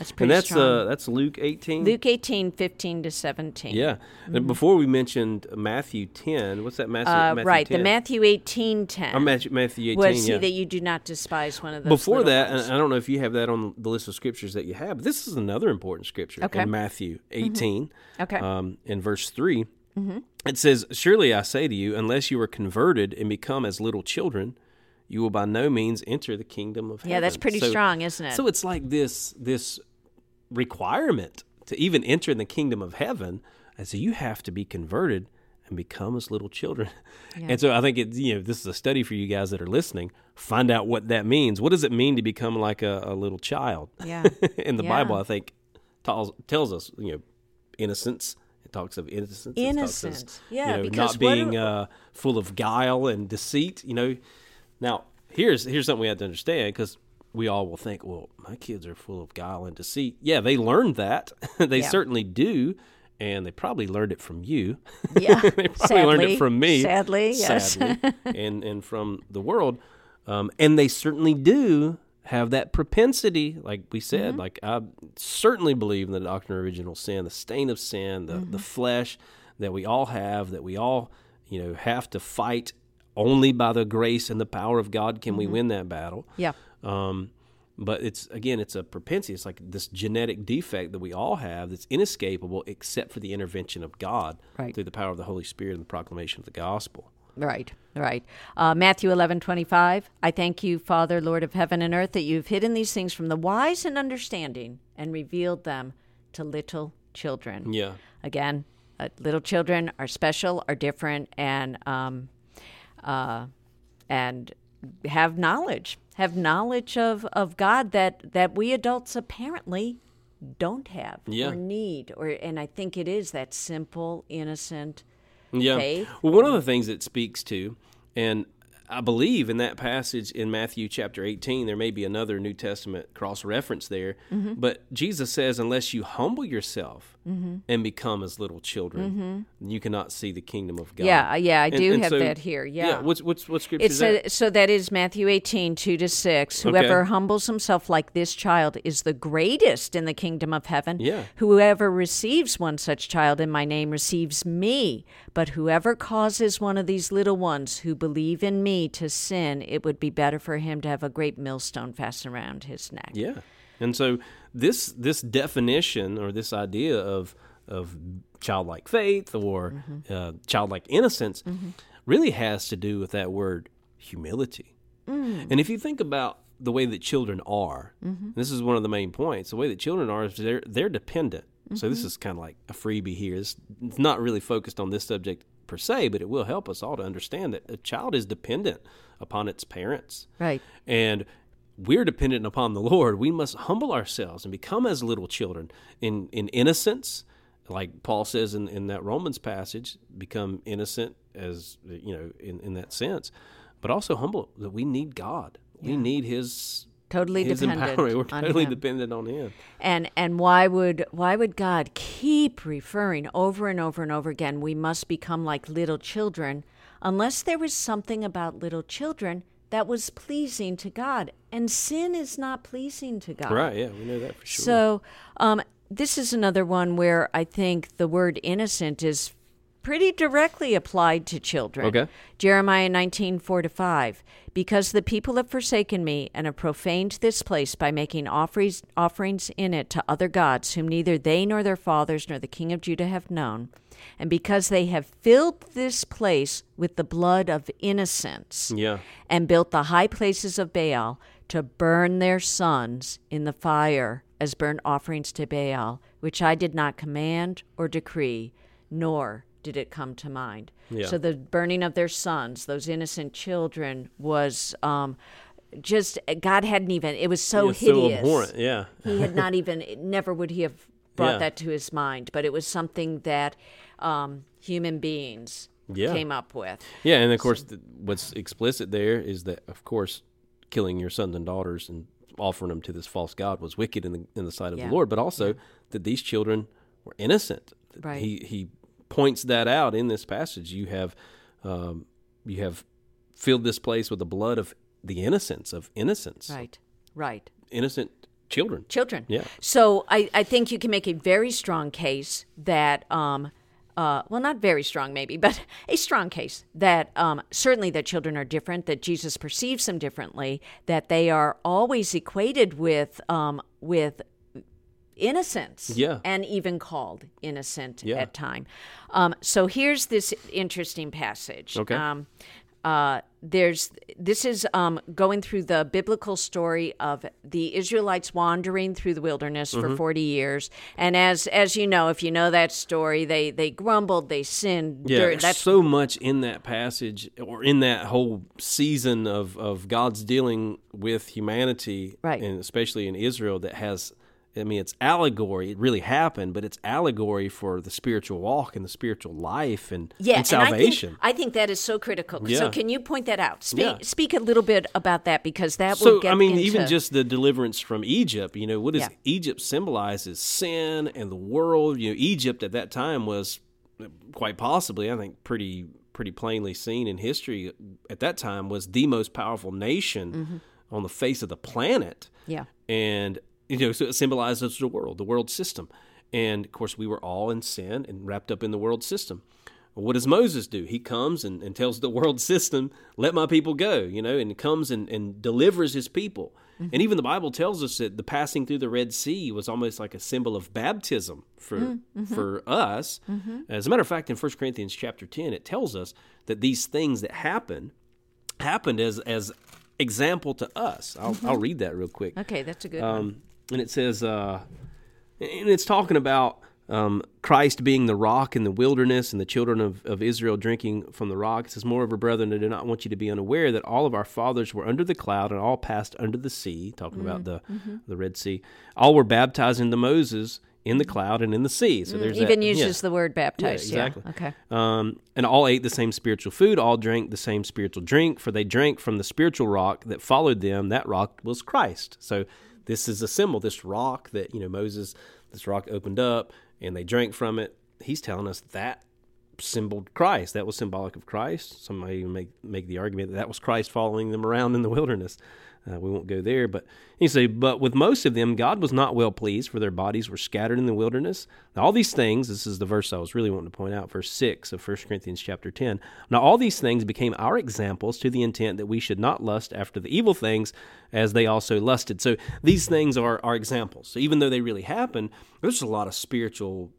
Speaker 3: That's
Speaker 2: And
Speaker 3: pretty
Speaker 2: that's
Speaker 3: strong.
Speaker 2: uh that's Luke 18.
Speaker 3: Luke 18, 15 to 17.
Speaker 2: Yeah. And before we mentioned Matthew 10, what's that Matthew?
Speaker 3: Uh,
Speaker 2: Matthew
Speaker 3: right.
Speaker 2: 10?
Speaker 3: The Matthew 18, 10.
Speaker 2: Or Matthew, Matthew 18,
Speaker 3: was
Speaker 2: yeah.
Speaker 3: see that you do not despise one of those.
Speaker 2: Before that,
Speaker 3: ones.
Speaker 2: and I don't know if you have that on the list of scriptures that you have, but this is another important scripture
Speaker 3: Okay.
Speaker 2: in Matthew 18,
Speaker 3: Okay.
Speaker 2: um, in verse 3. It says, Surely I say to you, unless you are converted and become as little children, you will by no means enter the kingdom of heaven.
Speaker 3: yeah, that's pretty
Speaker 2: So-
Speaker 3: strong, isn't it?
Speaker 2: So it's like this this requirement to even enter in the kingdom of heaven. And so you have to be converted and become as little children. And so I think it you know this is a study for you guys that are listening. Find out what that means. What does it mean to become like a, a little child?
Speaker 3: Yeah. <laughs>
Speaker 2: in the
Speaker 3: Yeah.
Speaker 2: Bible, I think tells tells us you know innocence. It talks of innocence. Of,
Speaker 3: Innocence. Yeah,
Speaker 2: you know,
Speaker 3: because
Speaker 2: not being
Speaker 3: are-
Speaker 2: uh, full of guile and deceit. You know, now here's here's something we have to understand because we all will think, well, my kids are full of guile and deceit. Yeah, they learned that. <laughs> they
Speaker 3: Yeah.
Speaker 2: certainly do, and they probably learned it from you. <laughs>
Speaker 3: Yeah.
Speaker 2: they probably learned it from me.
Speaker 3: Sadly, yes.
Speaker 2: sadly, <laughs> and and from the world, um, and they certainly do have that propensity. Like we said,
Speaker 3: Mm-hmm.
Speaker 2: like I certainly believe in the doctrine of original sin, the stain of sin, the
Speaker 3: Mm-hmm.
Speaker 2: the flesh that we all have, that we all you know have to fight. Only by the grace and the power of God can we
Speaker 3: Mm-hmm.
Speaker 2: win that battle.
Speaker 3: yeah.
Speaker 2: Um, but it's again, it's a propensity. It's like this genetic defect that we all have that's inescapable, except for the intervention of God
Speaker 3: Right.
Speaker 2: through the power of the Holy Spirit and the proclamation of the gospel.
Speaker 3: Right, right. Uh, Matthew eleven twenty five. I thank you, Father, Lord of heaven and earth, that you've hidden these things from the wise and understanding and revealed them to little children.
Speaker 2: Yeah,
Speaker 3: Again, uh, little children are special, are different, and um, uh, and have knowledge, have knowledge of, of God that that we adults apparently don't have
Speaker 2: Yeah.
Speaker 3: or need, or and I think it is that simple, innocent.
Speaker 2: yeah.
Speaker 3: Faith.
Speaker 2: Well, one of the things it speaks to, and I believe in that passage in Matthew chapter 18, there may be another New Testament cross reference there,
Speaker 3: Mm-hmm.
Speaker 2: but Jesus says, unless you humble yourself and become as little children, you cannot see the kingdom of God.
Speaker 3: Mm-hmm. Yeah, yeah, I
Speaker 2: And-
Speaker 3: do
Speaker 2: and
Speaker 3: have
Speaker 2: so-
Speaker 3: that here. Yeah.
Speaker 2: What's, what's, what scripture
Speaker 3: It's
Speaker 2: is that?
Speaker 3: a, so that is Matthew 18, 2 to 6.
Speaker 2: Okay.
Speaker 3: Whoever humbles himself like this child is the greatest in the kingdom of heaven.
Speaker 2: Yeah.
Speaker 3: Whoever receives one such child in my name receives me. But whoever causes one of these little ones who believe in me to sin, it would be better for him to have a great millstone fastened around his neck.
Speaker 2: Yeah, and so this this definition or this idea of of childlike faith or
Speaker 3: Mm-hmm.
Speaker 2: uh, childlike innocence really has to do with that word humility.
Speaker 3: Mm.
Speaker 2: And if you think about the way that children are,
Speaker 3: Mm-hmm.
Speaker 2: this is one of the main points. The way that children are is they're they're dependent. So
Speaker 3: Mm-hmm.
Speaker 2: this is kind of like a freebie here. It's, it's not really focused on this subject per se, but it will help us all to understand that a child is dependent upon its parents.
Speaker 3: Right.
Speaker 2: And we're dependent upon the Lord. We must humble ourselves and become as little children in, in innocence, like Paul says in, in that Romans passage, become innocent as, you know, in, in that sense, but also humble that we need God. We need His,
Speaker 3: Totally
Speaker 2: his
Speaker 3: dependent
Speaker 2: empowerment. We're
Speaker 3: on
Speaker 2: totally
Speaker 3: him.
Speaker 2: dependent on Him.
Speaker 3: And and why would why would God keep referring over and over and over again we must become like little children unless there was something about little children that was pleasing to God and sin is not pleasing to God.
Speaker 2: Right, yeah, we know that for sure.
Speaker 3: So, um, this is another one where I think the word innocent is pretty directly applied to children.
Speaker 2: Okay.
Speaker 3: Jeremiah 19, 4 to 5. Because the people have forsaken me and have profaned this place by making offerings, offerings in it to other gods, whom neither they nor their fathers nor the king of Judah have known, and because they have filled this place with the blood of innocents,
Speaker 2: yeah,
Speaker 3: and built the high places of Baal to burn their sons in the fire as burnt offerings to Baal, which I did not command or decree, nor did it come to mind.
Speaker 2: Yeah.
Speaker 3: So the burning of their sons, those innocent children, was um, just God hadn't even. It was so
Speaker 2: Yeah, so
Speaker 3: hideous.
Speaker 2: abhorrent. Yeah,
Speaker 3: He had not even. Never would he have <laughs> brought
Speaker 2: Yeah.
Speaker 3: that to his mind. But it was something that um, human beings
Speaker 2: Yeah.
Speaker 3: came up with.
Speaker 2: Yeah, and of course, th what's explicit there is that, of course, killing your sons and daughters and offering them to this false god was wicked in the in the sight of
Speaker 3: Yeah.
Speaker 2: the Lord, but also that these children were innocent.
Speaker 3: Right.
Speaker 2: He he points that out in this passage. You have um, you have filled this place with the blood of the innocence of innocence,
Speaker 3: Right. Right.
Speaker 2: innocent children.
Speaker 3: children.
Speaker 2: Yeah.
Speaker 3: So I, I think you can make a very strong case that, um, uh, well, not very strong maybe, <laughs> but a strong case that um, certainly that children are different, that Jesus perceives them differently, that they are always equated with um, with innocence
Speaker 2: Yeah.
Speaker 3: and even called innocent
Speaker 2: Yeah.
Speaker 3: at time. Um, so here's this interesting passage.
Speaker 2: Okay.
Speaker 3: Uh, there's this is um, going through the biblical story of the Israelites wandering through the wilderness
Speaker 2: Mm-hmm.
Speaker 3: for 40 years, and as as you know, if you know that story, they they grumbled, they sinned.
Speaker 2: Yeah,
Speaker 3: dur-
Speaker 2: there's
Speaker 3: that's
Speaker 2: so much in that passage or in that whole season of, of God's dealing with humanity,
Speaker 3: Right.
Speaker 2: and especially in Israel, that has, I mean, it's allegory. It really happened, but it's allegory for the spiritual walk and the spiritual life and,
Speaker 3: yeah,
Speaker 2: and salvation.
Speaker 3: And I, think, I think that is so critical. So can you point that out? Speak
Speaker 2: Yeah.
Speaker 3: speak a little bit about that because that will
Speaker 2: so
Speaker 3: get
Speaker 2: I mean,
Speaker 3: into,
Speaker 2: even just the deliverance from Egypt. You know, what does
Speaker 3: Yeah.
Speaker 2: Egypt symbolize? Is sin and the world. You know, Egypt at that time was quite possibly, I think, pretty pretty plainly seen in history. At that time, was the most powerful nation
Speaker 3: Mm-hmm.
Speaker 2: on the face of the planet.
Speaker 3: yeah.
Speaker 2: and you know, so it symbolizes the world, the world system. And of course, we were all in sin and wrapped up in the world system. What does Moses do? He comes and, and tells the <laughs> world system, let my people go, you know, and comes and, and delivers his people. Mm-hmm. And even the Bible tells us that the passing through the Red Sea was almost like a symbol of baptism for mm-hmm. Mm-hmm. for us. As a matter of fact, in 1 Corinthians chapter 10, it tells us that these things that happen happened as as example to us. I'll, I'll read that real quick.
Speaker 3: Okay, that's a good
Speaker 2: um, one. And it says, uh, and it's talking about um, Christ being the rock in the wilderness and the children of, of Israel drinking from the rock. It says, Moreover, brethren, I do not want you to be unaware that all of our fathers were under the cloud and all passed under the sea, talking about the, the Red Sea. All were baptized into Moses in the cloud and in the sea. So there's
Speaker 3: even
Speaker 2: that, yeah.
Speaker 3: uses the word baptized.
Speaker 2: Yeah, exactly.
Speaker 3: Okay.
Speaker 2: Um, and all ate the same spiritual food, all drank the same spiritual drink, for they drank from the spiritual rock that followed them. That rock was Christ. So this is a symbol, this rock that, you know, Moses, this rock opened up and they drank from it. He's telling us that symboled Christ. That was symbolic of Christ. Some might even make, make the argument that that was Christ following them around in the wilderness. Uh, we won't go there, but he say, but with most of them, God was not well pleased, for their bodies were scattered in the wilderness. Now, all these things, this is the verse I was really wanting to point out, verse six of 1 Corinthians chapter ten. Now, all these things became our examples to the intent that we should not lust after the evil things, as they also lusted. So these things are are examples. So even though they really happen, there's a lot of spiritual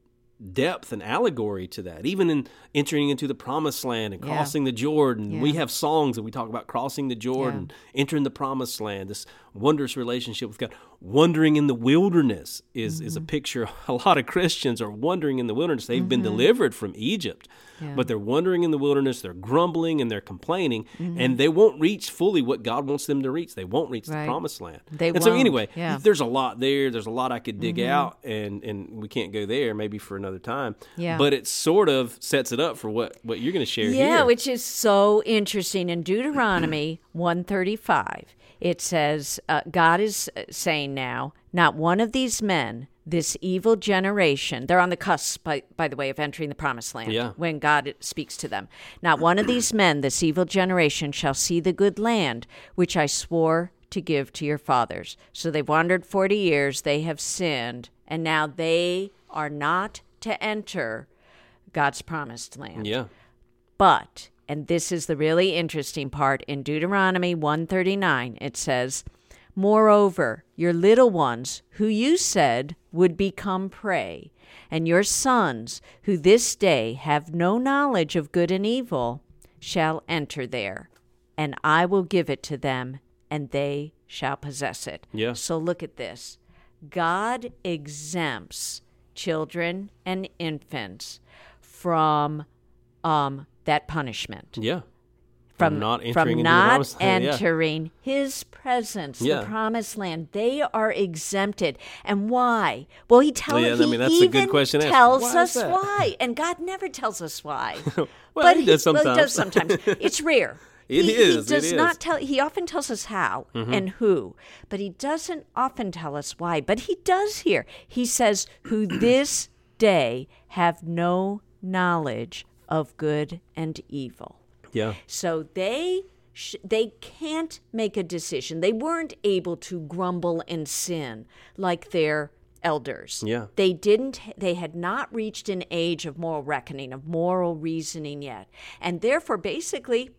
Speaker 2: depth and allegory to that. Even in entering into the promised land and
Speaker 3: Yeah.
Speaker 2: crossing the Jordan, we have songs that we talk about crossing the Jordan, entering the promised land, this wondrous relationship with God. Wandering in the wilderness is, is
Speaker 3: Mm-hmm.
Speaker 2: a picture. <laughs> A lot of Christians are wandering in the wilderness. They've been delivered from Egypt, but they're wandering in the wilderness. They're grumbling and they're complaining, and they won't reach fully what God wants them to reach. They won't reach
Speaker 3: Mm-hmm. Right.
Speaker 2: the promised land.
Speaker 3: They
Speaker 2: and so
Speaker 3: won't,
Speaker 2: anyway,
Speaker 3: yeah. Mm-hmm.
Speaker 2: there's a lot there. There's a lot I could dig out, and and we can't go there. Maybe for another time.
Speaker 3: Yeah.
Speaker 2: But it sort of sets it up for what what you're going to share here.
Speaker 3: Yeah,
Speaker 2: here.
Speaker 3: which is so interesting. In Deuteronomy 135, it says, uh, God is uh, saying now, not one of these men, this evil generation, they're on the cusp, by, by the way, of entering the promised land
Speaker 2: Yeah.
Speaker 3: when God speaks to them. Not one of these men, this evil generation, shall see the good land which I swore to give to your fathers. So they've wandered 40 years, they have sinned, and now they are not to enter God's promised land.
Speaker 2: yeah.
Speaker 3: But, and this is the really interesting part, in Deuteronomy 139, it says, Moreover, your little ones, who you said would become prey, and your sons, who this day have no knowledge of good and evil, shall enter there, and I will give it to them, and they shall possess it.
Speaker 2: Yeah.
Speaker 3: So look at this God exempts children and infants from um, that punishment
Speaker 2: Yeah.
Speaker 3: from
Speaker 2: not
Speaker 3: from
Speaker 2: entering into
Speaker 3: not
Speaker 2: land, <laughs> yeah.
Speaker 3: entering his presence,
Speaker 2: Yeah.
Speaker 3: the promised land. They are exempted, and why? Well, he tells.
Speaker 2: Yeah, I mean, that's a good question
Speaker 3: tells
Speaker 2: Why
Speaker 3: us why, and God never tells us why. <laughs>
Speaker 2: Well,
Speaker 3: but
Speaker 2: he does
Speaker 3: well, he does
Speaker 2: sometimes.
Speaker 3: sometimes. <laughs> It's rare.
Speaker 2: It
Speaker 3: he,
Speaker 2: is,
Speaker 3: He does.
Speaker 2: Mm-hmm.
Speaker 3: not tell. He often tells us how and who, but he doesn't often tell us why. But he does here. He says, "Who this day have no knowledge of good and evil."
Speaker 2: Yeah.
Speaker 3: So they sh- they can't make a decision. They weren't able to grumble and sin like their elders.
Speaker 2: Yeah.
Speaker 3: They didn't they had not reached an age of moral reckoning, of moral reasoning yet. And therefore basically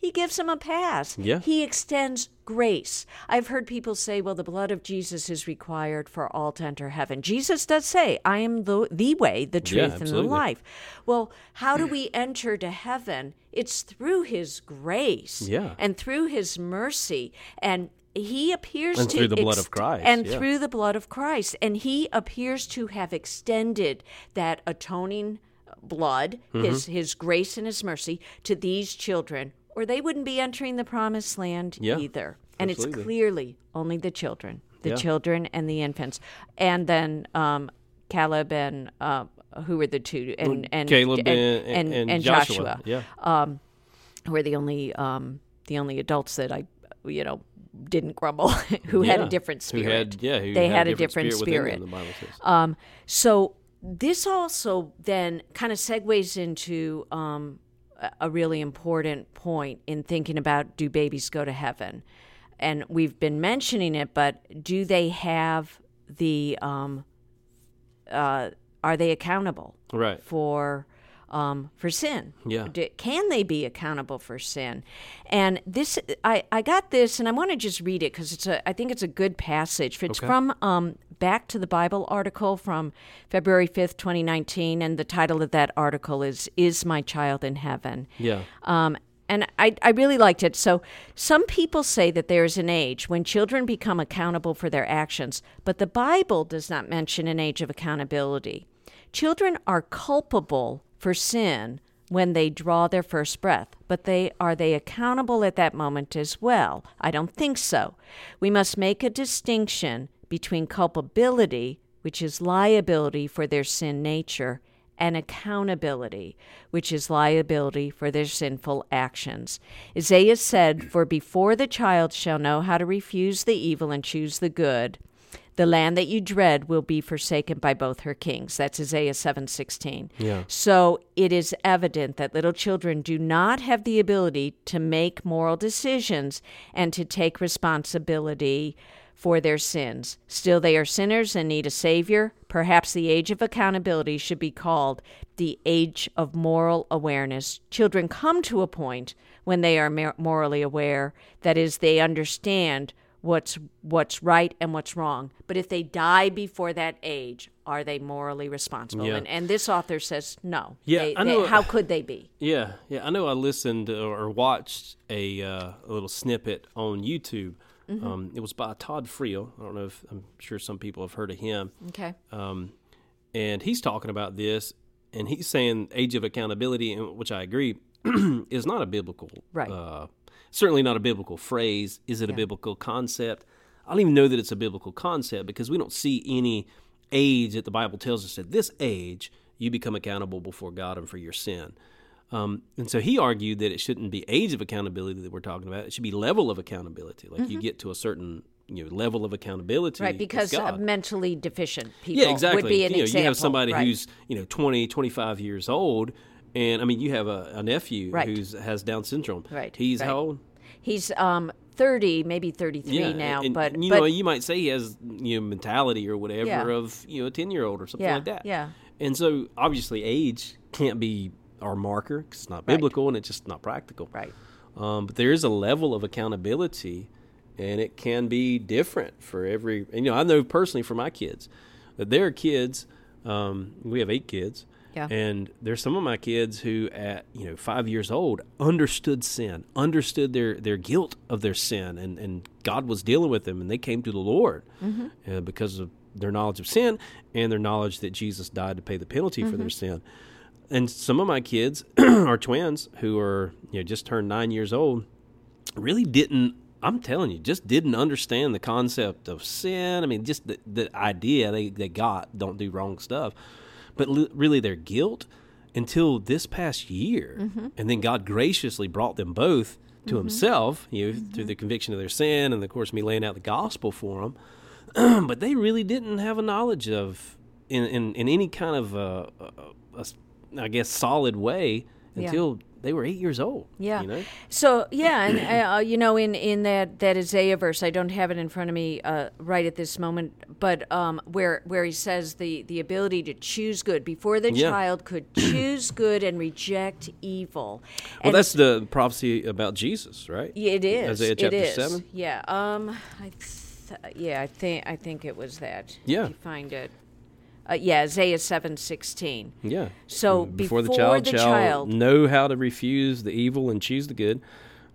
Speaker 3: he gives them a pass.
Speaker 2: Yeah.
Speaker 3: He extends grace. I've heard people say, well, the blood of Jesus is required for all to enter heaven. Jesus does say, I am the, the way, the
Speaker 2: Yeah,
Speaker 3: truth, and the life. Well, how do we enter to heaven? It's through his grace
Speaker 2: Yeah.
Speaker 3: and through his mercy. And he appears
Speaker 2: And
Speaker 3: to
Speaker 2: through the blood of Christ,
Speaker 3: and
Speaker 2: yeah.
Speaker 3: through the blood of Christ, and he appears to have extended that atoning blood,
Speaker 2: Mm-hmm.
Speaker 3: his his grace and his mercy to these children, or they wouldn't be entering the promised land
Speaker 2: Yeah,
Speaker 3: either. And it's clearly only the children, the
Speaker 2: Yeah.
Speaker 3: children and the infants, and then um, Caleb and uh, who were the two, and and
Speaker 2: Caleb
Speaker 3: and,
Speaker 2: and, and, and Joshua. Yeah.
Speaker 3: who were the only um, the only adults that I, you know, didn't grumble, <laughs> who had a
Speaker 2: Yeah.
Speaker 3: different
Speaker 2: Who
Speaker 3: spirit.
Speaker 2: had, yeah, who
Speaker 3: they
Speaker 2: had,
Speaker 3: had, a different
Speaker 2: within
Speaker 3: spirit.
Speaker 2: them, the.
Speaker 3: Um, so this also then kind of segues into um, a- really important point in thinking about do babies go to heaven? And we've been mentioning it, but do they have the um, uh, are they accountable
Speaker 2: right.
Speaker 3: for um, for sin?
Speaker 2: Yeah.
Speaker 3: D- Can they be accountable for sin? And this, I, I got this, and I want to just read it because it's a, I think it's a good passage. It's
Speaker 2: Okay.
Speaker 3: from um, Back to the Bible article from February fifth, twenty nineteen, and the title of that article is "Is My Child in Heaven?"
Speaker 2: Yeah.
Speaker 3: Um, and I, I really liked it. So, some people say that there is an age when children become accountable for their actions, but the Bible does not mention an age of accountability. Children are culpable for sin when they draw their first breath, but they are they accountable at that moment as well? I don't think so. We must make a distinction between culpability, which is liability for their sin nature, and accountability, which is liability for their sinful actions. Isaiah said, For before the child shall know how to refuse the evil and choose the good, The land that you dread will be forsaken by both her kings. That's Isaiah 7:16.
Speaker 2: Yeah.
Speaker 3: So it is evident that little children do not have the ability to make moral decisions and to take responsibility for their sins. Still, they are sinners and need a Savior. Perhaps the age of accountability should be called the age of moral awareness. Children come to a point when they are morally aware, that is, they understand what's what's right and what's wrong. But if they die before that age, are they morally responsible?
Speaker 2: Yeah.
Speaker 3: And, and this author says no.
Speaker 2: Yeah,
Speaker 3: They-
Speaker 2: I
Speaker 3: they- how could they be?
Speaker 2: Yeah, yeah. I know. I listened or watched a, uh, a little snippet on YouTube.
Speaker 3: Mm-hmm.
Speaker 2: Um, it was by Todd Friel. I don't know if I'm sure some people have heard of him.
Speaker 3: Okay.
Speaker 2: Um, and he's talking about this, and he's saying age of accountability, and which I agree <clears throat> is not a biblical,
Speaker 3: Right.
Speaker 2: Uh, certainly not a biblical phrase. Is it a biblical concept? I don't even know that it's a biblical concept because we don't see any age that the Bible tells us at this age you become accountable before God and for your sin. Um, and so he argued that it shouldn't be age of accountability that we're talking about. It should be level of accountability. Like you get to a certain you know level of accountability,
Speaker 3: Mm-hmm. Right, because mentally deficient people
Speaker 2: Yeah, exactly.
Speaker 3: would be an
Speaker 2: you know,
Speaker 3: example.
Speaker 2: you have somebody
Speaker 3: right.
Speaker 2: who's, you know, 20, 25 years old, and I mean, you have a, a nephew
Speaker 3: Right.
Speaker 2: who's has Down syndrome.
Speaker 3: Right,
Speaker 2: He's
Speaker 3: right.
Speaker 2: how old?
Speaker 3: He's um 30, maybe 33 now,
Speaker 2: and,
Speaker 3: but
Speaker 2: you
Speaker 3: but
Speaker 2: know, you might say he has you know mentality or whatever
Speaker 3: Yeah.
Speaker 2: of you know a ten year old or something
Speaker 3: Yeah,
Speaker 2: like that.
Speaker 3: yeah.
Speaker 2: And so obviously age can't be our marker because it's not
Speaker 3: Right.
Speaker 2: biblical and it's just not practical.
Speaker 3: right.
Speaker 2: Um, but there is a level of accountability, and it can be different for every. And, you know, I know personally for my kids that there are kids. Um, we have eight kids,
Speaker 3: Yeah.
Speaker 2: and there's some of my kids who, at you know five years old, understood sin, understood their their guilt of their sin, and and God was dealing with them, and they came to the Lord uh, because of their knowledge of sin and their knowledge that Jesus died to pay the penalty for their sin. And some of my kids <clears throat> are twins who are you know just turned nine years old really didn't i'm telling you just didn't understand the concept of sin. I mean just the, the idea they, they got don't do wrong stuff but li- really their guilt until this past year. And then god graciously brought them both to himself you know through the conviction of their sin and of course me laying out the gospel for them. <clears throat> But they really didn't have a knowledge of in, in, in any kind of uh, uh, uh, I guess solid way
Speaker 3: Yeah.
Speaker 2: They were eight years old.
Speaker 3: Yeah.
Speaker 2: you know?
Speaker 3: So yeah, and uh, you know, in in that that Isaiah verse, I don't have it in front of me uh, right at this moment, but um, where where he says the the ability to choose good before the
Speaker 2: Yeah.
Speaker 3: child could <clears throat> choose good and reject evil.
Speaker 2: Well,
Speaker 3: And
Speaker 2: that's the prophecy about Jesus, right?
Speaker 3: it is.
Speaker 2: Isaiah chapter
Speaker 3: it is.
Speaker 2: seven.
Speaker 3: Yeah. Um. I th- yeah. I think I think it was that.
Speaker 2: Yeah.
Speaker 3: If you find it. Uh, yeah, Isaiah seven sixteen.
Speaker 2: Yeah.
Speaker 3: So
Speaker 2: before, the child
Speaker 3: the
Speaker 2: shall
Speaker 3: child-
Speaker 2: know how to refuse the evil and choose the good,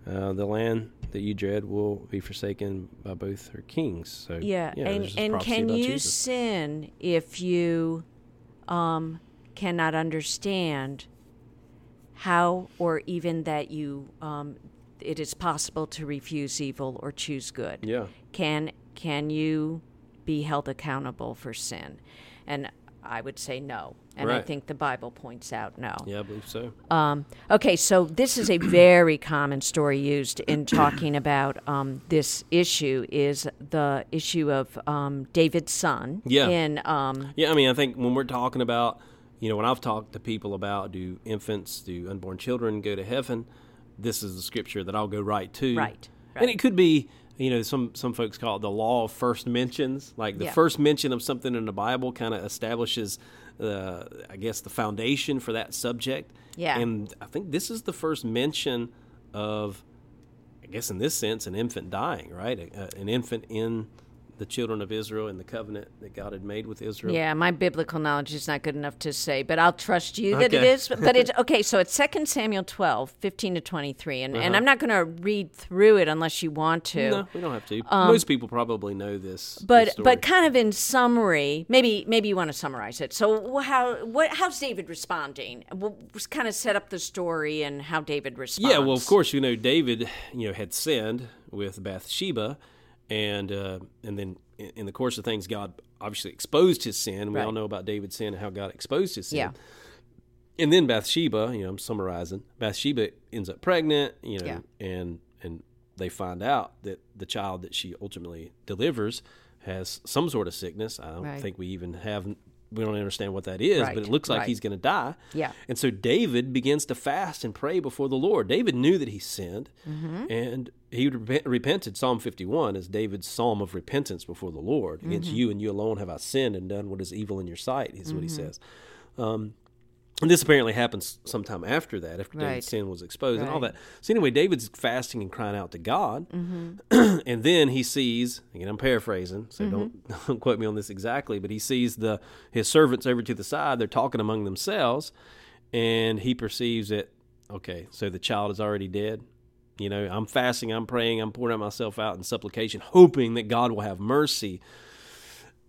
Speaker 2: uh, the land that you dread will be forsaken by both her kings. So
Speaker 3: Yeah,
Speaker 2: there's
Speaker 3: and and can you
Speaker 2: Jesus.
Speaker 3: sin if you um, cannot understand how, or even that you um, it is possible to refuse evil or choose good?
Speaker 2: Yeah.
Speaker 3: Can can you be held accountable for sin? And I would say no, and I think the Bible points out no.
Speaker 2: Yeah, I believe so.
Speaker 3: Um, okay, so this is a very common story used in <coughs> talking about um, this issue is the issue of um, David's son.
Speaker 2: Yeah.
Speaker 3: In um,
Speaker 2: Yeah, I mean, I think when we're talking about, you know, when I've talked to people about do infants, do unborn children go to heaven, this is the scripture that I'll go right to.
Speaker 3: Right,
Speaker 2: And it could be, you know, some some folks call it the law of first mentions. Like the
Speaker 3: Yeah.
Speaker 2: first mention of something in the Bible kind of establishes, uh, I guess, the foundation for that subject.
Speaker 3: Yeah.
Speaker 2: And I think this is the first mention of, I guess, in this sense, an infant dying, right? A, a- an infant in the children of Israel and the covenant that God had made with Israel.
Speaker 3: yeah, my biblical knowledge is not good enough to say, but I'll trust you that it
Speaker 2: Okay.
Speaker 3: is. But it's <laughs> okay. So it's Second Samuel 12, 15 to twenty three, and and
Speaker 2: Uh-huh.
Speaker 3: I'm not going to read through it unless you want to.
Speaker 2: No, we don't have to. Most people probably know this.
Speaker 3: Um, but
Speaker 2: this
Speaker 3: but kind of in summary, maybe maybe you want to summarize it. So how what how's David responding? We'll kind of set up the story and how David responds.
Speaker 2: yeah, well, of course, you know David, you know, had sinned with Bathsheba, and uh, and then in, in the course of things, God obviously exposed his sin. We all know about David's sin and how God exposed his sin.
Speaker 3: Yeah.
Speaker 2: And then Bathsheba, you know, I'm summarizing. Bathsheba ends up pregnant, you know,
Speaker 3: Yeah.
Speaker 2: and and they find out that the child that she ultimately delivers has some sort of sickness. I don't
Speaker 3: Right.
Speaker 2: think we even have. We don't understand what that is,
Speaker 3: Right,
Speaker 2: but it looks like
Speaker 3: right.
Speaker 2: he's going to die.
Speaker 3: Yeah.
Speaker 2: And so David begins to fast and pray before the Lord. David knew that he sinned,
Speaker 3: Mm-hmm.
Speaker 2: and he rep- repented. Psalm 51 is David's psalm of repentance before the Lord. Against
Speaker 3: Mm-hmm.
Speaker 2: you and you alone have I sinned and done what is evil in your sight, is what he says. Um, and this apparently happens sometime after that, after
Speaker 3: Right.
Speaker 2: David's sin was exposed and all that. So anyway, David's fasting and crying out to God,
Speaker 3: Mm-hmm. <clears throat>
Speaker 2: and then he sees. Again, I'm paraphrasing, so don't, <laughs> don't quote me on this exactly. But he sees the his servants over to the side. They're talking among themselves, and he perceives that. Okay, so the child is already dead. You know, I'm fasting, I'm praying, I'm pouring out myself out in supplication, hoping that God will have mercy.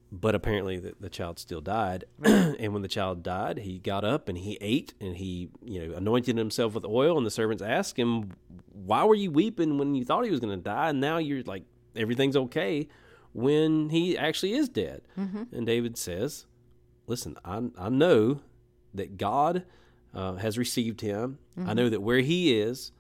Speaker 2: But apparently the, the child still died. <clears throat> And when the child died he got up and he ate and he you know anointed himself with oil. And the servants asked him why were you weeping when you thought he was going to die? And now you're like everything's okay when he actually is dead. And david says listen i, I know that god uh, has received him. I know that where he is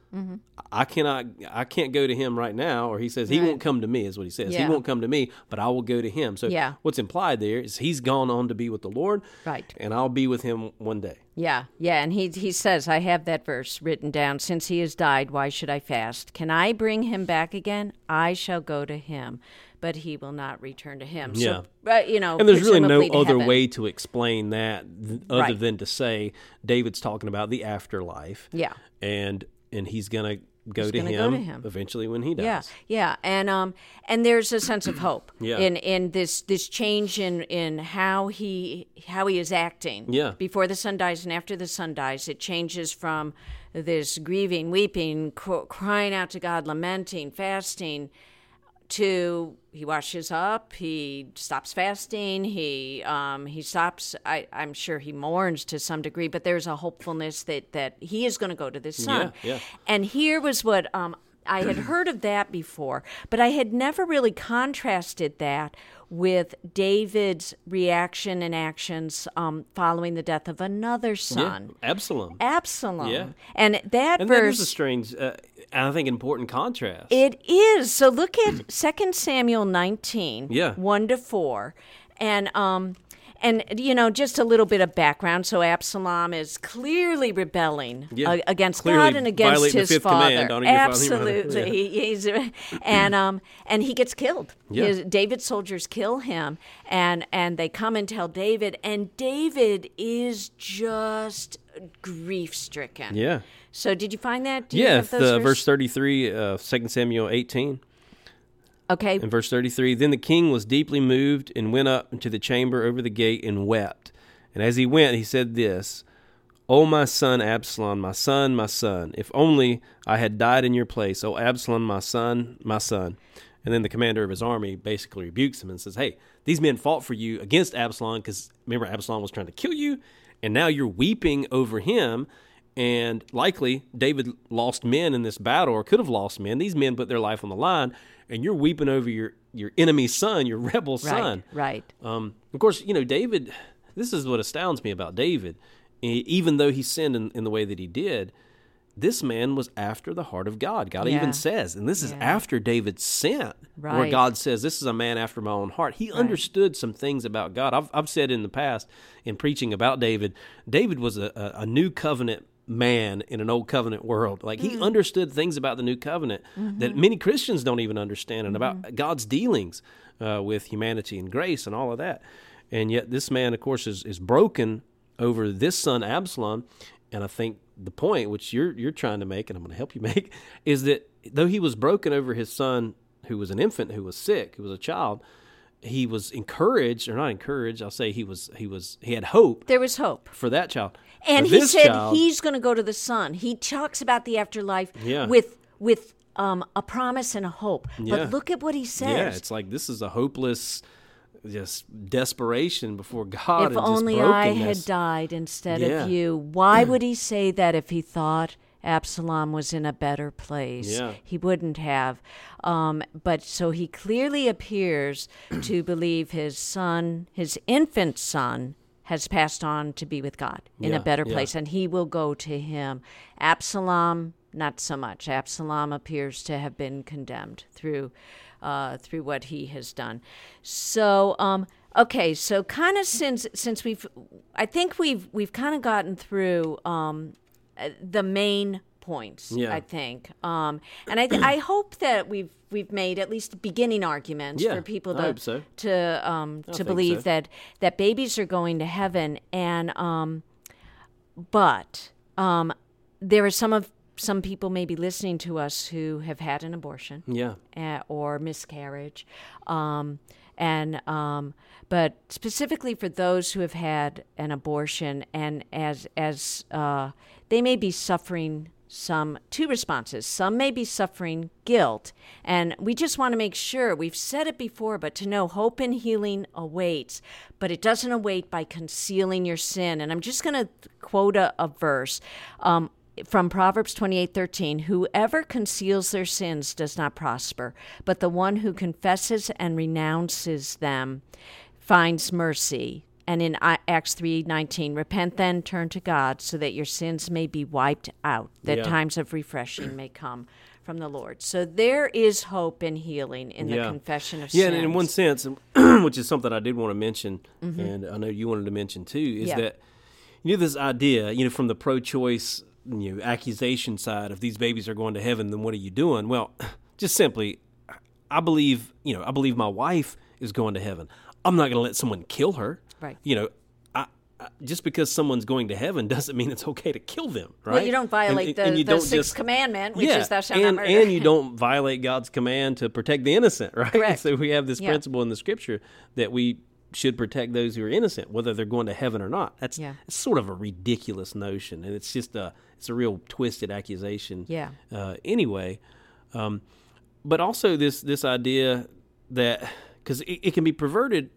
Speaker 2: I cannot. I can't go to him right now, or he says he
Speaker 3: Right.
Speaker 2: won't come to me. Is what he says.
Speaker 3: Yeah.
Speaker 2: He won't come to me, but I will go to him. So
Speaker 3: Yeah.
Speaker 2: what's implied there is he's gone on to be with the Lord,
Speaker 3: Right.
Speaker 2: And I'll be with him one day.
Speaker 3: Yeah, yeah, and he he says, I have that verse written down. Since he has died, why should I fast? Can I bring him back again? I shall go to him, but he will not return to him.
Speaker 2: Yeah.
Speaker 3: So, but you know,
Speaker 2: And there's really no other
Speaker 3: heaven.
Speaker 2: way to explain that th- other
Speaker 3: Right.
Speaker 2: than to say David's talking about the afterlife.
Speaker 3: Yeah.
Speaker 2: and and he's gonna go,
Speaker 3: He's
Speaker 2: to
Speaker 3: gonna
Speaker 2: him,
Speaker 3: go to him.
Speaker 2: eventually when he dies.
Speaker 3: Yeah, yeah, and um, and there's a sense of hope <clears throat>
Speaker 2: Yeah.
Speaker 3: in in this this change in in how he how he is acting.
Speaker 2: Yeah.
Speaker 3: before the son dies and after the son dies, it changes from this grieving, weeping, cr- crying out to God, lamenting, fasting, to he washes up, he stops fasting, he um, he stops. I, I'm sure he mourns to some degree, but there's a hopefulness that that he is going to go to the son.
Speaker 2: Yeah, yeah.
Speaker 3: And here was what um, I had <clears throat> heard of that before, but I had never really contrasted that with David's reaction and actions um, following the death of another son,
Speaker 2: Absalom.
Speaker 3: Absalom.
Speaker 2: Yeah.
Speaker 3: And that
Speaker 2: and that
Speaker 3: verse.
Speaker 2: is a strange, uh, I think, important contrast.
Speaker 3: It is. So look at <clears throat> Second Samuel 19,
Speaker 2: Yeah.
Speaker 3: 1 to 4. And um and you know just a little bit of background so Absalom is clearly rebelling
Speaker 2: Yeah.
Speaker 3: uh, against
Speaker 2: Clearly
Speaker 3: God and against his father.
Speaker 2: command, your father and your mother.
Speaker 3: Absolutely.
Speaker 2: Yeah.
Speaker 3: He- he's and um and he gets killed.
Speaker 2: Yeah.
Speaker 3: His, David's soldiers kill him and and they come and tell David and David is just grief stricken.
Speaker 2: yeah.
Speaker 3: So did you find that? You
Speaker 2: Yeah, the
Speaker 3: verses?
Speaker 2: verse 33 of 2 Samuel 18.
Speaker 3: Okay.
Speaker 2: In verse 33, then the king was deeply moved and went up into the chamber over the gate and wept. And as he went, he said this O my son Absalom, my son, my son, if only I had died in your place, O Absalom, my son, my son. And then the commander of his army basically rebukes him and says, Hey, these men fought for you against Absalom because remember, Absalom was trying to kill you, and now you're weeping over him. And likely David lost men in this battle or could have lost men. These men put their life on the line, and you're weeping over your, your enemy's son, your rebel son.
Speaker 3: Right. Right.
Speaker 2: Um, of course, you know, David, this is what astounds me about David. Even though he sinned in, in the way that he did, this man was after the heart of God. God
Speaker 3: Yeah.
Speaker 2: even says, and this is
Speaker 3: Yeah.
Speaker 2: after David sent, where God says, This is a man after my own heart. He understood some things about God. I've, I've said in the past, in preaching about David, David was a, a, a new covenant man in an old covenant world. Like
Speaker 3: Mm.
Speaker 2: he understood things about the new covenant
Speaker 3: Mm-hmm.
Speaker 2: that many Christians don't even understand, and about God's dealings uh, with humanity and grace and all of that. And yet, this man, of course, is, is broken over this son Absalom. And I think the point which you're you're trying to make, and I'm going to help you <laughs> make, is that though he was broken over his son, who was an infant, who was sick, who was a child, he was encouraged, or not encouraged. I'll say he was he was he had hope
Speaker 3: There was hope.
Speaker 2: for that child.
Speaker 3: And
Speaker 2: For
Speaker 3: he said
Speaker 2: child-
Speaker 3: he's going to go to the son. He talks about the afterlife
Speaker 2: Yeah.
Speaker 3: with with um, a promise and a hope.
Speaker 2: Yeah.
Speaker 3: But look at what he says.
Speaker 2: Yeah, it's like this is a hopeless, just desperation before God.
Speaker 3: if only I had died instead
Speaker 2: Yeah.
Speaker 3: of you. Why would he say that if he thought Absalom was in a better place?
Speaker 2: Yeah.
Speaker 3: He wouldn't have. Um, but so he clearly appears to <clears throat> believe his son, his infant son, has passed on to be with God in
Speaker 2: Yeah,
Speaker 3: a better
Speaker 2: yeah.
Speaker 3: place, and he will go to him. Absalom not so much. Absalom appears to have been condemned through uh, through what he has done. So, um, okay, so kind of since since we've, I think we've we've kind of gotten through um, the main points.
Speaker 2: Yeah.
Speaker 3: I think, um, and I I hope that we've we've made at least beginning arguments
Speaker 2: Yeah,
Speaker 3: for people to
Speaker 2: so.
Speaker 3: to um, to believe
Speaker 2: so.
Speaker 3: that that babies are going to heaven and um, but um, there are some of some people maybe listening to us who have had an abortion
Speaker 2: Yeah.
Speaker 3: uh, or miscarriage, um, and um, but specifically for those who have had an abortion and as as uh, they may be suffering some two responses. Some may be suffering guilt, and we just want to make sure we've said it before, but to know hope and healing awaits, but it doesn't await by concealing your sin. And I'm just going to quote a, a verse. Um, from Proverbs 28:13 Whoever conceals their sins does not prosper but the one who confesses and renounces them finds mercy and in Acts 3:19 Repent then turn to God so that your sins may be wiped out that
Speaker 2: Yeah.
Speaker 3: times of refreshing may come from the Lord so there is hope and healing in the confession of sin.
Speaker 2: Yeah,
Speaker 3: sins
Speaker 2: and in one sense, <clears throat> which is something I did want to mention, and I know you wanted to mention too, is
Speaker 3: Mm-hmm. Yeah.
Speaker 2: that you know this idea, you know, from the pro-choice, you know, accusation side, if these babies are going to heaven, then what are you doing? Well, <clears throat> just simply, I believe, you know, I believe my wife is going to heaven. I'm not going to let someone kill her.
Speaker 3: Right.
Speaker 2: You know. I, I- just because someone's going to heaven <laughs> doesn't mean it's okay to kill them, right?
Speaker 3: well you don't violate
Speaker 2: And-
Speaker 3: the,
Speaker 2: and you
Speaker 3: the
Speaker 2: don't
Speaker 3: sixth
Speaker 2: just-
Speaker 3: commandment which
Speaker 2: yeah,
Speaker 3: is thou shalt
Speaker 2: and,
Speaker 3: not murder
Speaker 2: and you don't <laughs> violate God's command to protect the innocent, <laughs> right?
Speaker 3: Correct.
Speaker 2: So we have this
Speaker 3: Yeah.
Speaker 2: principle in the scripture that we should protect those who are innocent, whether they're going to heaven or not. That's
Speaker 3: Yeah.
Speaker 2: it's sort of a ridiculous notion, and it's just a it's a real twisted accusation.
Speaker 3: Yeah.
Speaker 2: Uh, anyway, um, but also this this idea that because it, it can be perverted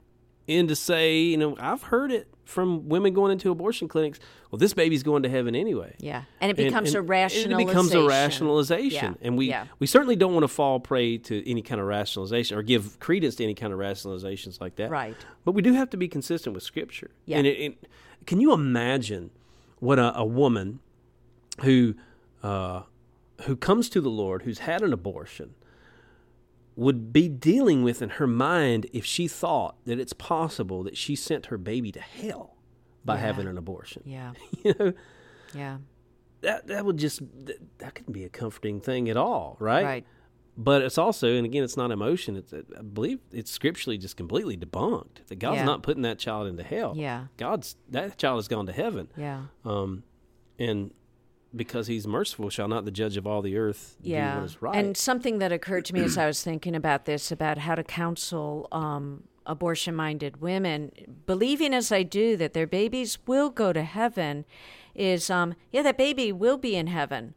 Speaker 2: into say, you know, I've heard it from women going into abortion clinics. Well, this baby's going to heaven anyway.
Speaker 3: Yeah, and it becomes a
Speaker 2: It becomes a
Speaker 3: rationalization.
Speaker 2: rationalization,
Speaker 3: Yeah,
Speaker 2: and we
Speaker 3: yeah.
Speaker 2: we certainly don't want to fall prey to any kind of rationalization or give credence to any kind of rationalizations like that.
Speaker 3: Right.
Speaker 2: But we do have to be consistent with Scripture.
Speaker 3: Yeah.
Speaker 2: And it, it, can you imagine what a, a woman who uh, who comes to the Lord, who's had an abortion, would be dealing with in her mind if she thought that it's possible that she sent her baby to hell by
Speaker 3: Yeah.
Speaker 2: having an abortion?
Speaker 3: Yeah, <laughs>
Speaker 2: You know
Speaker 3: yeah,
Speaker 2: that that would just that, that couldn't be a comforting thing at all, right?
Speaker 3: right.
Speaker 2: But it's also, and again, it's not emotion. It's I believe it's scripturally just completely debunked that God's
Speaker 3: Yeah.
Speaker 2: not putting that child into hell.
Speaker 3: Yeah.
Speaker 2: God's that child has gone to heaven.
Speaker 3: Yeah.
Speaker 2: Um, and because He's merciful, shall not the judge of all the earth do what is right?
Speaker 3: And something that occurred to me as I was <clears throat> thinking about this, about how to counsel um, abortion minded women, believing as I do that their babies will go to heaven, is um, yeah, that baby will be in heaven.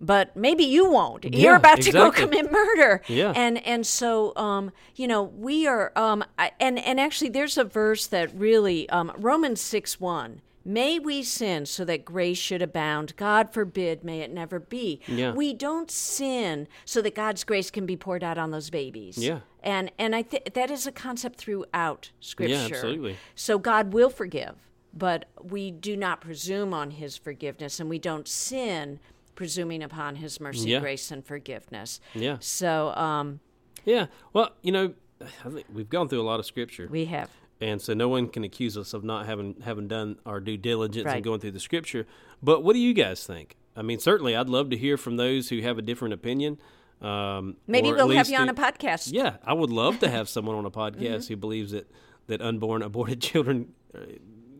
Speaker 3: But maybe you won't. You're
Speaker 2: Yeah,
Speaker 3: about to go commit murder.
Speaker 2: Yeah.
Speaker 3: And and so um, you know, we are um I, and and actually there's a verse that really um Romans 6 1. May we sin so that grace should abound. God forbid, may it never be.
Speaker 2: Yeah.
Speaker 3: We don't sin so that God's grace can be poured out on those babies.
Speaker 2: Yeah.
Speaker 3: And and I think that is a concept throughout Scripture.
Speaker 2: Yeah, absolutely.
Speaker 3: So God will forgive, but we do not presume on His forgiveness, and we don't sin presuming upon His mercy,
Speaker 2: Yeah.
Speaker 3: grace, and forgiveness.
Speaker 2: Yeah.
Speaker 3: So um,
Speaker 2: yeah. Well, you know, I think we've gone through a lot of scripture.
Speaker 3: we have.
Speaker 2: And so no one can accuse us of not having having done our due diligence
Speaker 3: Right.
Speaker 2: and going through the scripture. But what do you guys think? I mean, certainly, I'd love to hear from those who have a different opinion. Um,
Speaker 3: Maybe we'll have you on a podcast.
Speaker 2: Yeah, I would love to have <laughs> someone on a podcast
Speaker 3: Mm-hmm.
Speaker 2: who believes that that unborn aborted <laughs> children uh,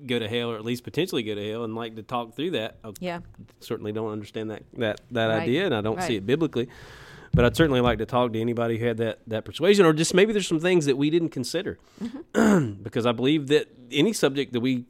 Speaker 2: go to hell, or at least potentially go to hell, and like to talk through that. I
Speaker 3: Yeah.
Speaker 2: certainly don't understand that that that
Speaker 3: Right.
Speaker 2: idea, and I don't
Speaker 3: Right.
Speaker 2: see it biblically. But I'd certainly like to talk to anybody who had that that persuasion, or just maybe there's some things that we didn't consider,
Speaker 3: Mm-hmm. <clears throat>
Speaker 2: because I believe that any subject that we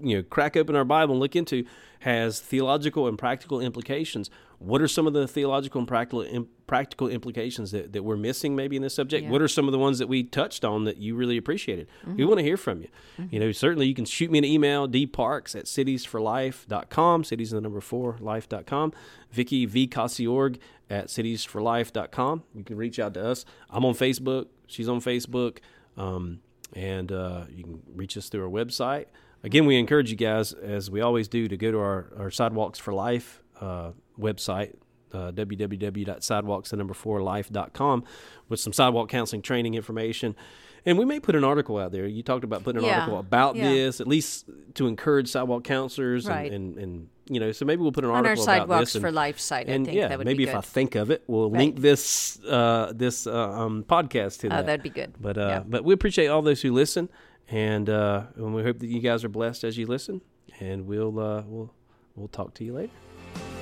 Speaker 2: you know crack open our Bible and look into has theological and practical implications. What are some of the theological and practical im- practical implications that, that we're missing maybe in this subject?
Speaker 3: Yeah.
Speaker 2: What are some of the ones that we touched on that you really appreciated?
Speaker 3: Mm-hmm.
Speaker 2: We want to hear from you. You know, certainly you can shoot me an email, dparks at citiesforlife.com, cities in the number four, life.com. Vicky V. Casiorg at citiesforlife.com. You can reach out to us. I'm on Facebook. She's on Facebook. Um, and uh, you can reach us through our website. Again, we encourage you guys, as we always do, to go to our, our Sidewalks for Life uh, website, uh, www.sidewalks the number four life.com with some sidewalk counseling training information. And we may put an article out there. You talked about putting an
Speaker 3: Yeah,
Speaker 2: article about
Speaker 3: yeah.
Speaker 2: this, at least to encourage sidewalk counselors,
Speaker 3: Right.
Speaker 2: and, and, and you know, so maybe we'll put an
Speaker 3: On our
Speaker 2: article about
Speaker 3: Sidewalks
Speaker 2: this.
Speaker 3: for
Speaker 2: and,
Speaker 3: Life site, I
Speaker 2: and
Speaker 3: think
Speaker 2: yeah,
Speaker 3: that would
Speaker 2: maybe
Speaker 3: be
Speaker 2: if I think of it, we'll
Speaker 3: Right.
Speaker 2: link this uh, this uh, um, podcast to
Speaker 3: Uh,
Speaker 2: that.
Speaker 3: that'd be good.
Speaker 2: But uh,
Speaker 3: Yeah.
Speaker 2: but we appreciate all those who listen, and uh, and we hope that you guys are blessed as you listen. And we'll uh, we'll we'll talk to you later.